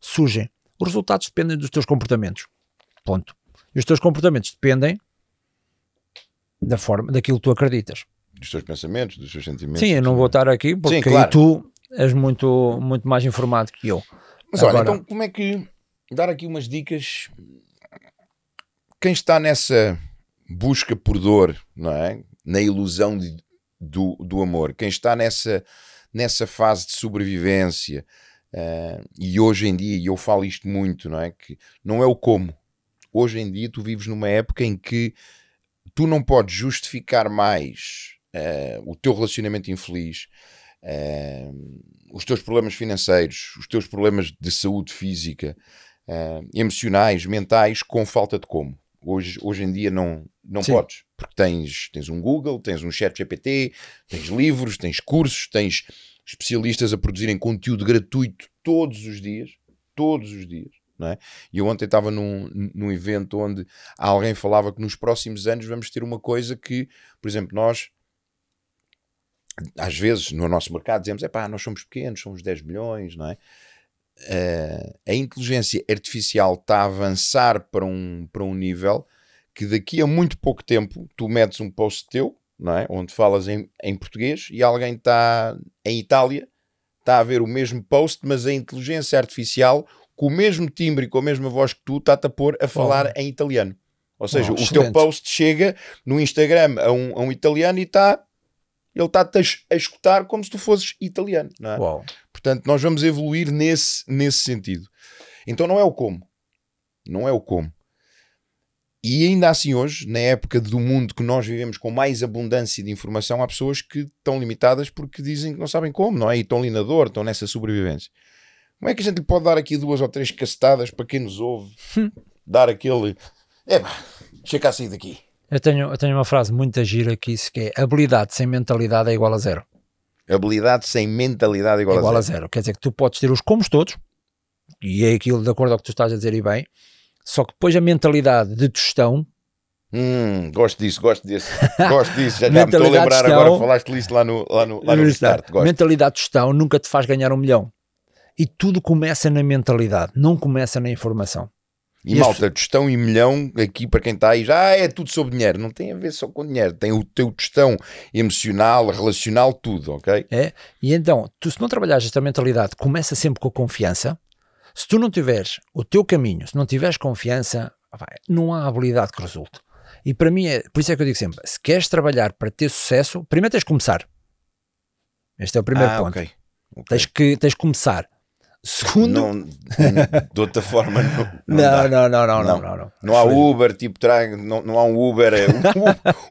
surgem. Os resultados dependem dos teus comportamentos. Ponto. E os teus comportamentos dependem da forma, daquilo que tu acreditas dos teus pensamentos, dos teus sentimentos. Sim, eu não vou estar aqui porque Sim, claro. tu és muito, muito mais informado que eu. Mas Agora, olha, então como é que dar aqui umas dicas? Quem está nessa busca por dor, não é? Na ilusão de, do, do amor, quem está nessa, nessa fase de sobrevivência, uh, e hoje em dia, e eu falo isto muito, não é? Que não é o como. Hoje em dia tu vives numa época em que tu não podes justificar mais uh, o teu relacionamento infeliz, os teus problemas financeiros, os teus problemas de saúde física, emocionais, mentais, com falta de como. Hoje, hoje em dia não, não podes, porque tens, tens um Google, tens um chat GPT, tens livros, tens cursos, tens especialistas a produzirem conteúdo gratuito todos os dias, todos os dias. Não é? E eu ontem estava num, num evento onde alguém falava que nos próximos anos vamos ter uma coisa que, por exemplo, nós às vezes no nosso mercado dizemos, é pá, nós somos pequenos, somos 10 milhões, não é? Uh, a inteligência artificial está a avançar para um, para um nível que daqui a muito pouco tempo tu metes um post teu, não é? onde falas em, em português e alguém está em Itália, está a ver o mesmo post, mas a inteligência artificial, com o mesmo timbre e com a mesma voz que tu, está-te a pôr a falar oh. em italiano. Ou seja, Oh, o teu excelente. post chega no Instagram a um, a um italiano e está. Ele está-te a, es- a escutar como se tu fosses italiano. Não é? Uau. Portanto, nós vamos evoluir nesse, nesse sentido. Então não é o como. Não é o como. E ainda assim hoje, na época do mundo que nós vivemos com mais abundância de informação, há pessoas que estão limitadas porque dizem que não sabem como, não é? E estão ali na dor, estão nessa sobrevivência. Como é que a gente lhe pode dar aqui duas ou três cacetadas para quem nos ouve? dar aquele... É pá, deixa cá sair daqui. Eu tenho, eu tenho uma frase muito gira que isso que é habilidade sem mentalidade é igual a zero. Habilidade sem mentalidade igual, É igual a a zero. zero. Quer dizer que tu podes ter os comos todos, e é aquilo de acordo ao que tu estás a dizer e bem, só que depois a mentalidade de tostão, Hum, gosto disso, gosto disso. gosto disso. Já, já me estou a lembrar de agora, falaste isto lá no, lá no, lá no Restart. Gosto. mentalidade de tostão nunca te faz ganhar um milhão. E tudo começa na mentalidade, não começa na informação. E E as malta, tostão e milhão, aqui para quem está aí, já é tudo sobre dinheiro. Não tem a ver só com dinheiro. Tem o teu tostão emocional, relacional, tudo, ok? É? E então, tu se não trabalhares esta mentalidade, começa sempre com a confiança. Se tu não tiveres o teu caminho, se não tiveres confiança, não há habilidade que resulte. E para mim, é, por isso é que eu digo sempre: se queres trabalhar para ter sucesso, primeiro tens de começar. Este é o primeiro ah, ponto. ok. ok. Tens, que, tens de começar. Segundo, Não, de outra forma, não, não, não, não, não, não, não, Não. não, há Uber, tipo, tra... não, não há um Uber, é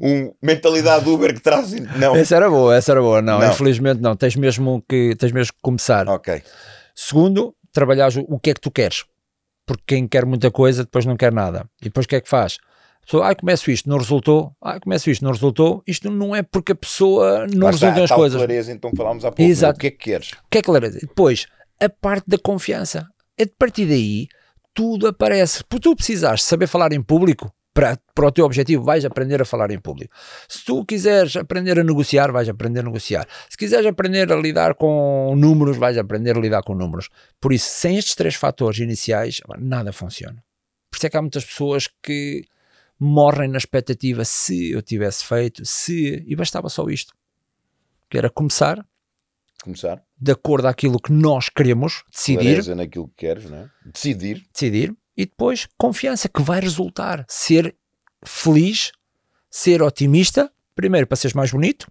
um, um- mentalidade Uber que traz. Não, Essa era boa, essa era boa. Não, Não. infelizmente não. Tens mesmo que, tens mesmo que começar. ok. Segundo, trabalhares o, o que é que tu queres. Porque quem quer muita coisa depois não quer nada. E depois o que é que faz? A pessoa, ah, começo isto, não resultou. Ah, começo isto, não resultou. Isto não é porque a pessoa não resultam a as coisas. clareza, então falámos há pouco. Exato. O que é que queres? O que é que clareza? Depois, a parte da confiança. É de partir daí, tudo aparece. Porque tu precisares saber falar em público para, para o teu objetivo, vais aprender a falar em público. Se tu quiseres aprender a negociar, vais aprender a negociar. Se quiseres aprender a lidar com números, vais aprender a lidar com números. Por isso, sem estes três fatores iniciais, nada funciona. Por isso é que há muitas pessoas que morrem na expectativa se eu tivesse feito, se. E bastava só isto. Que era começar Começar. de acordo àquilo que nós queremos decidir, Clareza naquilo que queres, não é? Decidir. decidir e depois confiança que vai resultar ser feliz, ser otimista, primeiro para seres mais bonito,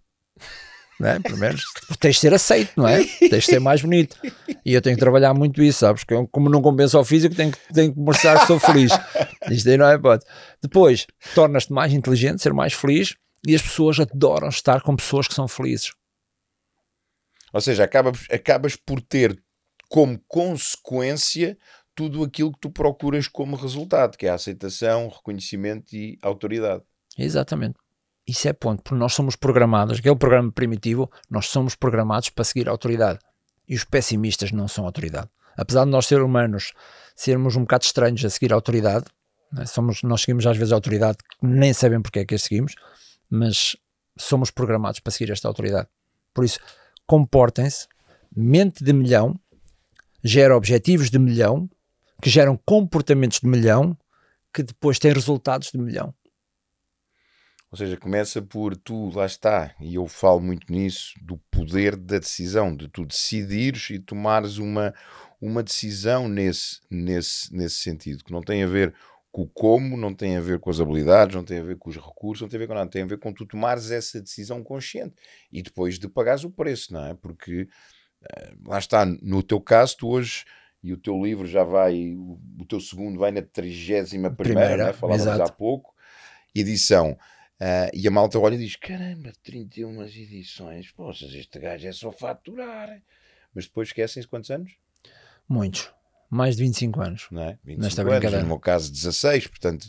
não é? Primeiro, tens de ser aceito, não é? Tens de ser mais bonito. E eu tenho que trabalhar muito isso, sabes? Que como não compensa ao físico, tenho que, tenho que mostrar que sou feliz. Isto aí não é pode. Depois, tornas-te mais inteligente, ser mais feliz e as pessoas adoram estar com pessoas que são felizes. Ou seja, acabas, acabas por ter como consequência tudo aquilo que tu procuras como resultado, que é a aceitação, reconhecimento e autoridade. Exatamente. Isso é ponto, porque nós somos programados, aquele programa primitivo, nós somos programados para seguir a autoridade. E os pessimistas não são autoridade. Apesar de nós, seres humanos, sermos um bocado estranhos a seguir a autoridade, né, somos, nós seguimos às vezes a autoridade que nem sabem porque é que a seguimos, mas somos programados para seguir esta autoridade. Por isso, comportem-se, mente de milhão, gera objetivos de milhão, que geram comportamentos de milhão, que depois têm resultados de milhão. Ou seja, começa por tu, lá está, e eu falo muito nisso, do poder da decisão, de tu decidires e tomares uma, uma decisão nesse, nesse, nesse sentido, que não tem a ver com o como, não tem a ver com as habilidades, não tem a ver com os recursos, não tem a ver com nada, tem a ver com tu tomares essa decisão consciente e depois de pagares o preço, não é? Porque eh, lá está, no teu caso, tu hoje, e o teu livro já vai, o, teu segundo vai na 31 primeira, né? falávamos exato. há pouco, edição. Ah, e a malta olha e diz: caramba, 31 edições, poças, este gajo é só faturar. Mas depois esquecem-se quantos anos? Muitos. Mais de 25 anos. Não é? 25 Nesta anos, brincadeira. no meu caso 16, portanto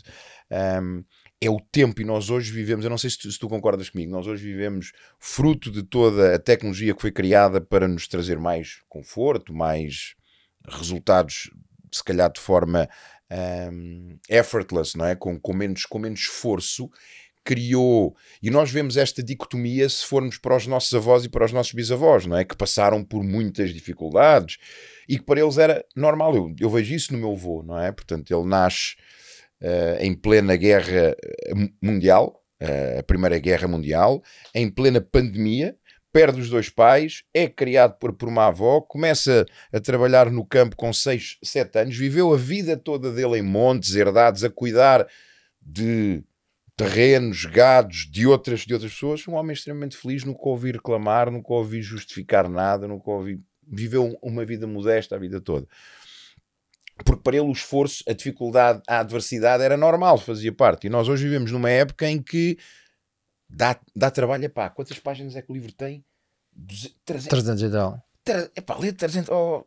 ahm, é o tempo e nós hoje vivemos, eu não sei se tu, se tu concordas comigo, nós hoje vivemos fruto de toda a tecnologia que foi criada para nos trazer mais conforto, mais resultados, se calhar de forma ahm, effortless, não é? Com, com, menos, com menos esforço, criou, e nós vemos esta dicotomia se formos para os nossos avós e para os nossos bisavós, não é? Que passaram por muitas dificuldades e que para eles era normal. Eu, eu vejo isso no meu avô, não é? Portanto, ele nasce eh, em plena guerra eh, mu- mundial, eh, a Primeira Guerra Mundial, em plena pandemia, perde os dois pais, é criado por, por uma avó, começa a trabalhar no campo com 6, 7 anos, viveu a vida toda dele em montes, herdados, a cuidar de terrenos, gados de outras, de outras pessoas, um homem extremamente feliz, nunca ouvi reclamar, nunca ouvi justificar nada, nunca ouvi. Viveu uma vida modesta a vida toda. Porque para ele o esforço, a dificuldade, a adversidade era normal, fazia parte. E nós hoje vivemos numa época em que dá, dá trabalho. Epá, quantas páginas é que o livro tem? 300, 300 e tal. Epá, lê 300. Oh,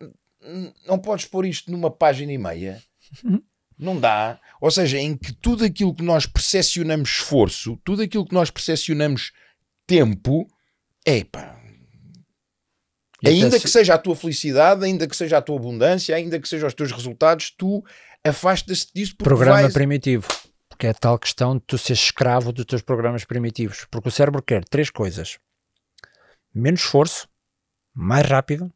não podes pôr isto numa página e meia. Não dá. Ou seja, em que tudo aquilo que nós percepcionamos esforço, tudo aquilo que nós percepcionamos tempo, é pá. Ainda que seja a tua felicidade, ainda que seja a tua abundância, ainda que sejam os teus resultados, tu afastas-te disso. Programa vais... primitivo. Porque é tal questão de tu ser escravo dos teus programas primitivos. Porque o cérebro quer três coisas: menos esforço, mais rápido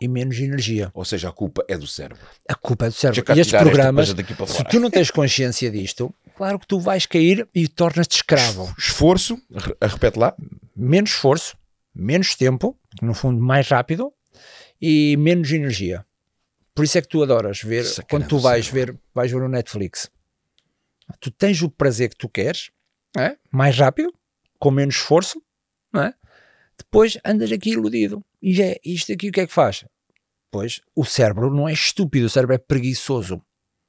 e menos energia. Ou seja, a culpa é do cérebro. A culpa é do cérebro. E estes programas, se tu não tens consciência disto, claro que tu vais cair e tornas-te escravo. Esforço, repete lá. Menos esforço, menos tempo, no fundo mais rápido, e menos energia. Por isso é que tu adoras ver, quando tu vais ver, vais ver o Netflix. Tu tens o prazer que tu queres, é? mais rápido, com menos esforço, é? Depois andas aqui iludido. E é isto aqui o que é que faz? Pois o cérebro não é estúpido, o cérebro é preguiçoso.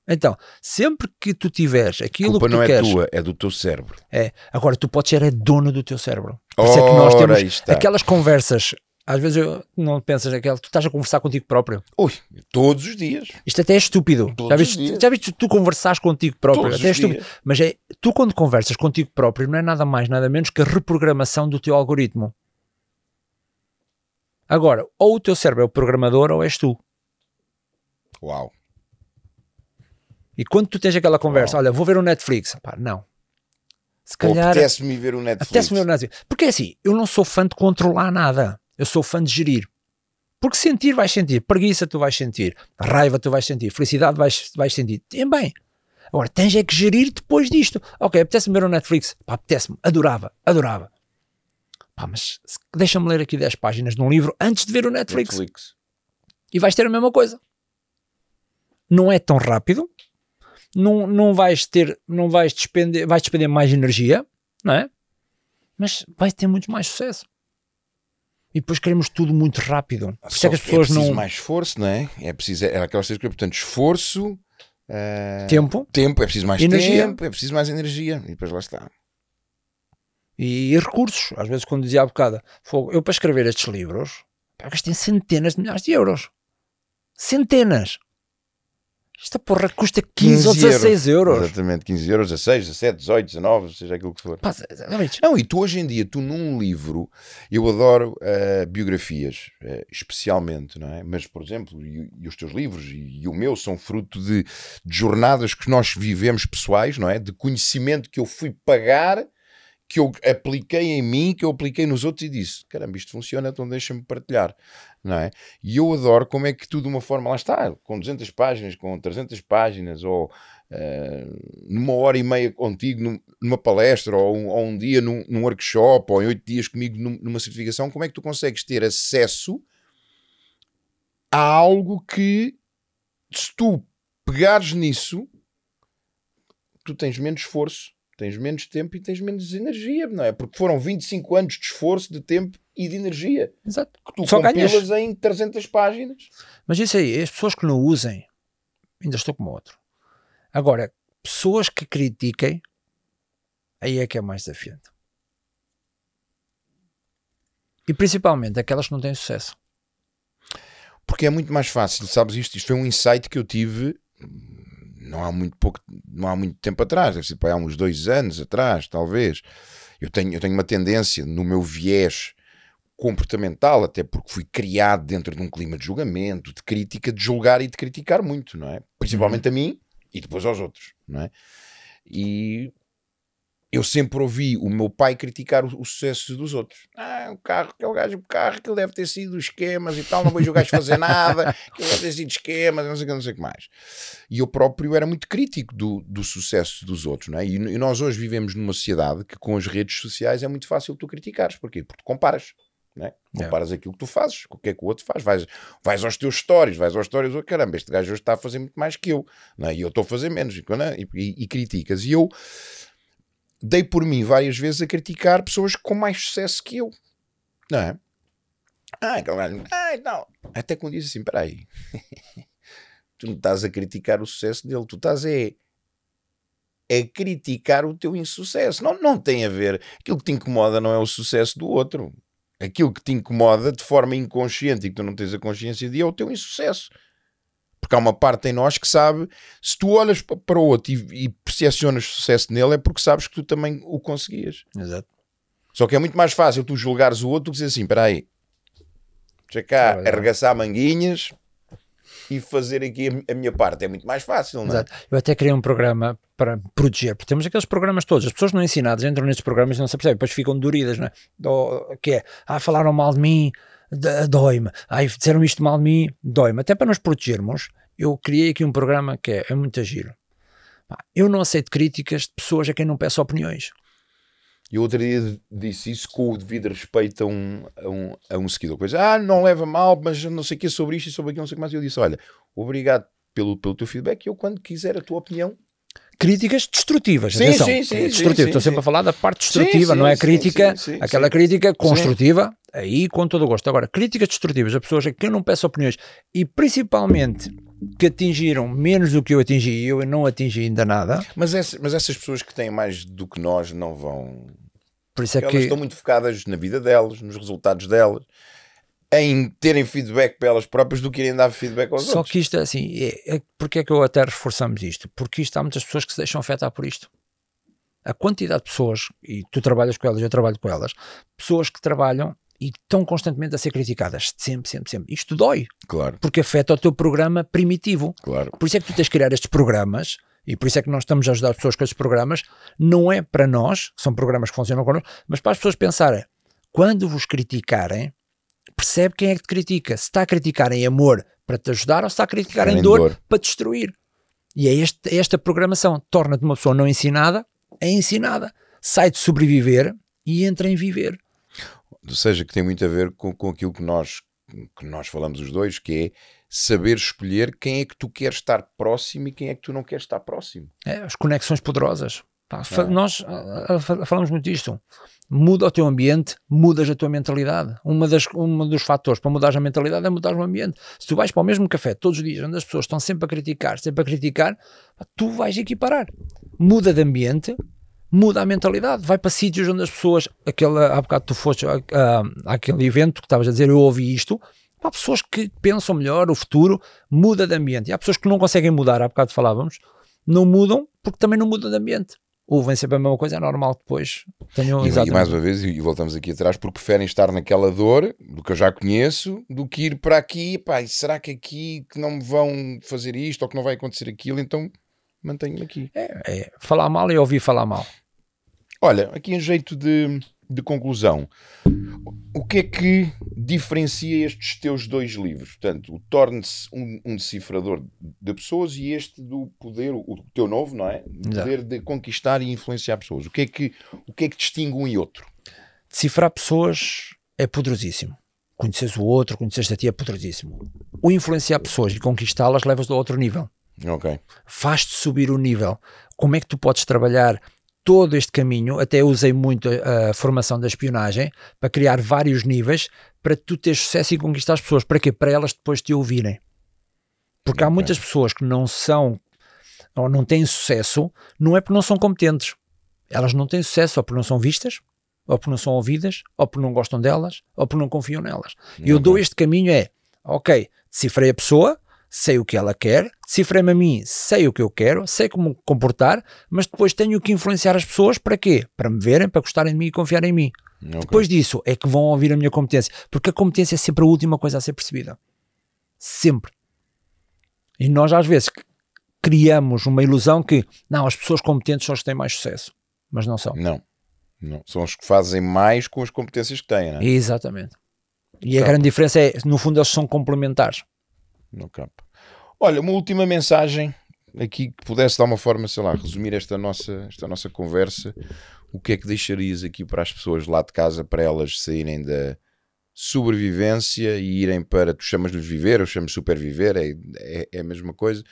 Então, sempre que tu tiveres aquilo que tu não é queres, tua, é do teu cérebro. É. Agora, tu podes ser é dono do teu cérebro. Por isso é que nós temos aquelas conversas. Às vezes eu, não pensas naquela, tu estás a conversar contigo próprio. Ui, todos os dias. Isto até é estúpido. Todos já viste, já viste tu conversares contigo próprio? Todos até é estúpido. Dias. Mas é, tu quando conversas contigo próprio não é nada mais, nada menos que a reprogramação do teu algoritmo. Agora, ou o teu cérebro é o programador ou és tu. Uau. E quando tu tens aquela conversa, Uau. olha, vou ver o Netflix. Pá, não. Se calhar. Apetece-me ver o Netflix. Apetece-me ver o Netflix. Porque é assim, eu não sou fã de controlar nada. Eu sou fã de gerir. Porque sentir vais sentir, preguiça tu vais sentir, raiva tu vais sentir, felicidade vais, vais sentir. Tem bem. Agora tens é que gerir depois disto. Ok, apetece-me ver o Netflix. Pá, apetece-me. Adorava, adorava. Pá, mas deixa-me ler aqui 10 páginas de um livro antes de ver o Netflix. Netflix. E vais ter a mesma coisa. Não é tão rápido, não, não vais ter, não vais despender, vais despender mais energia, não é? Mas vais ter muito mais sucesso. E depois queremos tudo muito rápido. Por isso é que as pessoas é preciso não. mais esforço, não é? É preciso, é aquelas coisas que, portanto, esforço, uh, tempo, tempo, é preciso mais energia. tempo, é preciso mais energia, e depois lá está e, recursos. Às vezes, quando dizia há bocado, eu para escrever estes livros, gastei centenas de milhares de euros. Centenas! Esta porra custa 15 ou 16 euros. euros. Exatamente, 15 euros, 16, 17, 18, 19, seja aquilo que for. Pá, não, e tu hoje em dia, tu num livro, eu adoro uh, biografias, uh, especialmente, não é? Mas, por exemplo, e, e os teus livros e, e, o meu são fruto de, de jornadas que nós vivemos pessoais, não é? De conhecimento que eu fui pagar que eu apliquei em mim, que eu apliquei nos outros e disse: caramba, isto funciona, então deixa-me partilhar. Não é? E eu adoro como é que tu, de uma forma, lá está, com 200 páginas, com 300 páginas, ou uh, numa hora e meia contigo, numa palestra, ou um, ou um dia num, num, workshop, ou em oito dias comigo numa certificação, como é que tu consegues ter acesso a algo que, se tu pegares nisso, tu tens menos esforço tens menos tempo e tens menos energia, não é? Porque foram 25 anos de esforço, de tempo e de energia. Exato. Que tu Só compilas ganhas. em 300 páginas. Mas isso aí, as pessoas que não usem, ainda estou como outro. Agora, pessoas que critiquem, aí é que é mais desafiante. E principalmente aquelas que não têm sucesso. Porque é muito mais fácil, sabes isto? Isto foi um insight que eu tive não há muito pouco, não há muito tempo atrás, deve ser para há uns dois anos atrás, talvez. Eu tenho, eu tenho uma tendência no meu viés comportamental, até porque fui criado dentro de um clima de julgamento, de crítica, de julgar e de criticar muito, não é? Principalmente uhum. a mim e depois aos outros, não é? E eu sempre ouvi o meu pai criticar o, o sucesso dos outros. Ah, o carro, aquele gajo, o carro, que deve ter sido esquemas e tal, não vejo o gajo fazer nada, que ele deve ter sido esquemas, não sei o que, não sei o que mais. E eu próprio era muito crítico do, do sucesso dos outros, não é? E, e, nós hoje vivemos numa sociedade que com as redes sociais é muito fácil tu criticares. Porquê? Porque tu comparas. Né? Comparas aquilo que tu fazes com o que é que o outro faz. Vais, vais aos teus stories, vais aos stories, oh, caramba, este gajo hoje está a fazer muito mais que eu, não é? e eu estou a fazer menos, e, e, e criticas. E eu dei por mim várias vezes a criticar pessoas com mais sucesso que eu, não é? Ah, gajo, ah, não. Até quando diz assim, peraí, tu não estás a criticar o sucesso dele, tu estás é é criticar o teu insucesso. Não, não tem a ver. Aquilo que te incomoda não é o sucesso do outro. Aquilo que te incomoda de forma inconsciente e que tu não tens a consciência de é o teu insucesso. Porque há uma parte em nós que sabe, se tu olhas para o outro e, e percepcionas sucesso nele, é porque sabes que tu também o conseguias. Exato. Só que é muito mais fácil tu julgares o outro do que dizer assim: espera aí, deixa cá é arregaçar manguinhas, e fazer aqui a minha parte. É muito mais fácil, não é? Exato. Eu até criei um programa para proteger, porque temos aqueles programas todos, as pessoas não ensinadas entram nesses programas e não se percebem, depois ficam doridas, não é? Que é, ah, falaram mal de mim, dói-me, ah, disseram isto mal de mim, dói-me. Até para nos protegermos, eu criei aqui um programa que é, é muito giro. Eu não aceito críticas de pessoas a quem não peço opiniões. E outro dia disse isso com o devido respeito a um, a um, a um seguidor. Coisa, ah, não leva mal, mas não sei o que sobre isto e sobre aquilo, não sei o que mais. E eu disse: olha, obrigado pelo, pelo teu feedback. Eu, quando quiser a tua opinião, críticas destrutivas. Sim, atenção, sim, sim, destrutiva. sim, Estou sempre a falar da parte destrutiva, não é crítica, aquela crítica construtiva, aí com todo o gosto. Agora, críticas destrutivas a pessoas a quem eu não peço opiniões e principalmente que atingiram menos do que eu atingi e eu não atingi ainda nada. Mas, mas essas pessoas que têm mais do que nós não vão por isso é elas que... estão muito focadas na vida delas, nos resultados delas, em terem feedback para elas próprias do que irem dar feedback aos Só outros. que isto é assim, é, é, porque é que eu até reforçamos isto? Porque isto há muitas pessoas que se deixam afetar por isto. A quantidade de pessoas, e tu trabalhas com elas, eu trabalho com elas, pessoas que trabalham e estão constantemente a ser criticadas, sempre, sempre, sempre. Isto dói. Claro. Porque afeta o teu programa primitivo. Claro. Por isso é que tu tens que criar estes programas e por isso é que nós estamos a ajudar as pessoas com esses programas. Não é para nós, são programas que funcionam connosco, mas para as pessoas pensarem, quando vos criticarem, percebe quem é que te critica. Se está a criticar em amor para te ajudar ou se está a criticar em, em dor, dor, para destruir. E é este, esta programação. Torna-te uma pessoa não ensinada, é ensinada. Sai de sobreviver e entra em viver. Ou seja, que tem muito a ver com, com aquilo que nós, que nós falamos os dois, que é saber escolher quem é que tu queres estar próximo e quem é que tu não queres estar próximo. É, as conexões poderosas. Pá, é. Nós falamos muito disto. Muda o teu ambiente, mudas a tua mentalidade. Uma das, um dos fatores para mudar a mentalidade é mudar o ambiente. Se tu vais para o mesmo café todos os dias, onde as pessoas estão sempre a criticar, sempre a criticar, tu vais equiparar. Muda de ambiente, muda a mentalidade. Vai para sítios onde as pessoas, aquele, há bocado tu foste uh, àquele evento que estavas a dizer, eu ouvi isto, Há pessoas que pensam melhor, o futuro muda de ambiente. E há pessoas que não conseguem mudar, há bocado falávamos, não mudam porque também não mudam de ambiente. Ouvem sempre a mesma coisa, é normal que depois tenham. E, e mais uma vez, e voltamos aqui atrás, porque preferem estar naquela dor, do que eu já conheço, do que ir para aqui, pá, será que aqui que não me vão fazer isto ou que não vai acontecer aquilo, então mantenho-me aqui. É, é, falar mal e ouvir falar mal. Olha, aqui em jeito de de conclusão, o que é que diferencia estes teus dois livros? Portanto, o Torne-se um, um, decifrador de pessoas e este do poder, o teu novo, não é? O poder de conquistar e influenciar pessoas. O que é que, o que, é que distingue um e outro? Decifrar pessoas é poderosíssimo. Conheces o outro, conheces a ti é poderosíssimo. O influenciar pessoas e conquistá-las levas-te a outro nível. Ok. Faz-te subir o nível. Como é que tu podes trabalhar todo este caminho, até usei muito a, a, formação da espionagem para criar vários níveis para tu teres sucesso e conquistar as pessoas. Para quê? Para elas depois te ouvirem. Porque okay. há muitas pessoas que não são ou não têm sucesso, não é porque não são competentes. Elas não têm sucesso ou porque não são vistas, ou porque não são ouvidas, ou porque não gostam delas, ou porque não confiam nelas. E okay. eu dou este caminho é, ok, decifrei a pessoa, sei o que ela quer, decifrei-me a mim, sei o que eu quero, sei como comportar, mas depois tenho que influenciar as pessoas para quê? Para me verem, para gostarem de mim e confiarem em mim. Okay. Depois disso é que vão ouvir a minha competência, porque a competência é sempre a última coisa a ser percebida. Sempre. E nós às vezes criamos uma ilusão que, não, as pessoas competentes são as que têm mais sucesso, mas não são. Não. Não. São os que fazem mais com as competências que têm, não é? Exatamente. E a grande diferença é, no fundo, eles são complementares no campo. Olha, uma última mensagem aqui que pudesse dar uma forma, sei lá, resumir esta nossa, esta nossa conversa. O que é que deixarias aqui para as pessoas lá de casa para elas saírem da, sobrevivência e irem para, tu chamas-lhes viver, eu chamo superviver, é, é, é a mesma coisa,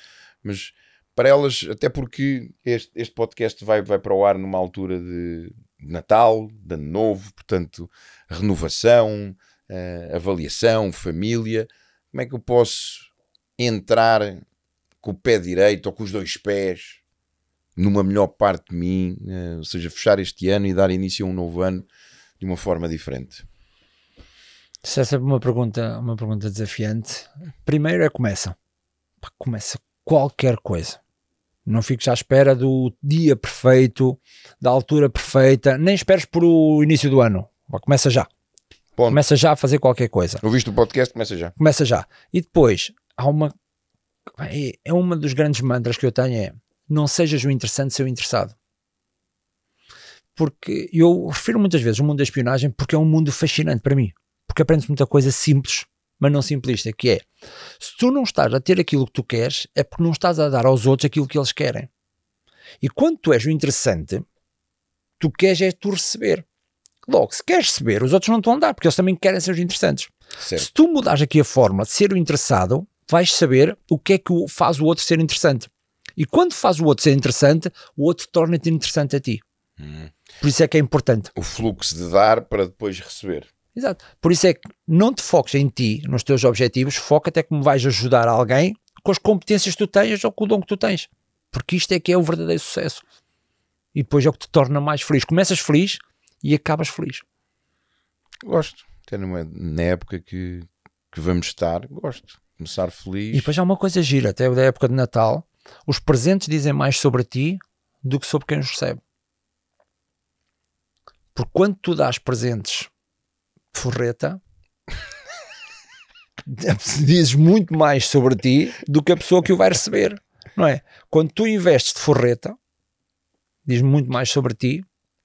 mas para elas, até porque este, este podcast vai, vai para o ar numa altura de Natal, de Ano Novo, portanto, renovação, uh, avaliação, família. Como é que eu posso entrar com o pé direito ou com os dois pés numa melhor parte de mim, uh, ou seja, fechar este ano e dar início a um novo ano de uma forma diferente? Isso é sempre uma pergunta, uma pergunta desafiante. Primeiro é começa. Começa qualquer coisa. Não fiques à espera do dia perfeito, da altura perfeita, nem esperes por o início do ano. Começa já. Ponto. Começa já a fazer qualquer coisa. Ouviste o podcast? Começa já. Começa já. E depois, há uma. É uma dos grandes mantras que eu tenho: é não sejas o interessante, ser o interessado porque eu refiro muitas vezes o mundo da espionagem porque é um mundo fascinante para mim, porque aprendes muita coisa simples, mas não simplista, que é, se tu não estás a ter aquilo que tu queres, é porque não estás a dar aos outros aquilo que eles querem. E quando tu és o interessante, tu queres é tu receber. Logo, se queres receber, os outros não estão a dar, porque eles também querem ser os interessantes. Certo. Se tu mudares aqui a forma de ser o interessado, vais saber o que é que faz o outro ser interessante. E quando faz o outro ser interessante, o outro torna-te interessante a ti. Hum. Por isso é que é importante. O fluxo de dar para depois receber. Exato. Por isso é que não te foques em ti, nos teus objetivos, foca até como vais ajudar alguém com as competências que tu tens ou com o dom que tu tens. Porque isto é que é o verdadeiro sucesso. E depois é o que te torna mais feliz. Começas feliz e acabas feliz. Gosto. Até numa, na época que, que vamos estar, gosto. Começar feliz. E depois há uma coisa gira, até da época de Natal, os presentes dizem mais sobre ti do que sobre quem os recebe. Porque quando tu dás presentes forreta, dizes muito mais sobre ti do que a pessoa que o vai receber, não é? Quando tu investes de forreta, diz muito mais sobre ti.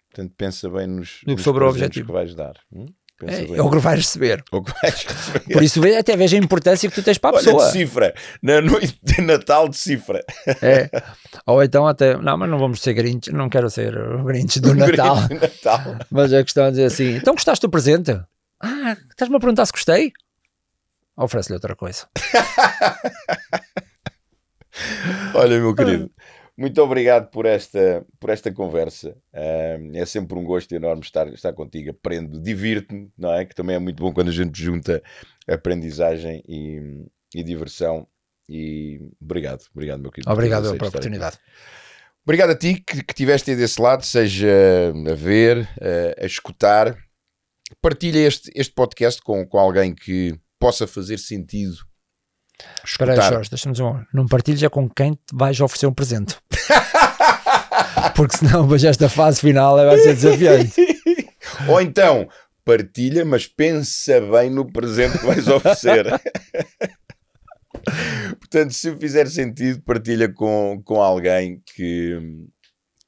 Portanto, pensa bem nos, do que sobre o objetivo que vais dar. Hum? É, é, o que vais receber. O que vais receber. Por isso até veja a importância que tu tens para a Olha, pessoa. cifra. Na noite de Natal de cifra. É. Ou então até. Não, mas não vamos ser grinch. Não quero ser grinch do Natal. Grinch Natal. Mas a questão é dizer assim: então gostaste do presente? Ah, estás-me a perguntar se gostei? Oferece-lhe outra coisa. Olha, meu querido. Muito obrigado por esta, por esta conversa. É sempre um gosto enorme estar, estar contigo. Aprendo, divirto-me, não é? Que também é muito bom quando a gente junta aprendizagem e, e diversão. E obrigado, obrigado, meu querido. Obrigado pela oportunidade. Obrigado a ti que, que estiveste aí desse lado, seja a ver, a, a escutar. Partilha este, este podcast com, com alguém que possa fazer sentido Espera aí, Jorge, deixa-me dizer uma Não partilhes é com quem te vais oferecer um presente. Porque senão, mas esta fase final vai ser desafiante. Ou então, partilha, mas pensa bem no presente que vais oferecer. Portanto, se fizer sentido, partilha com, com alguém que,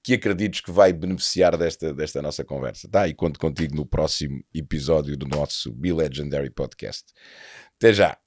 que acredites que vai beneficiar desta, desta nossa conversa, tá? E conto contigo no próximo episódio do nosso Be Legendary Podcast. Até já!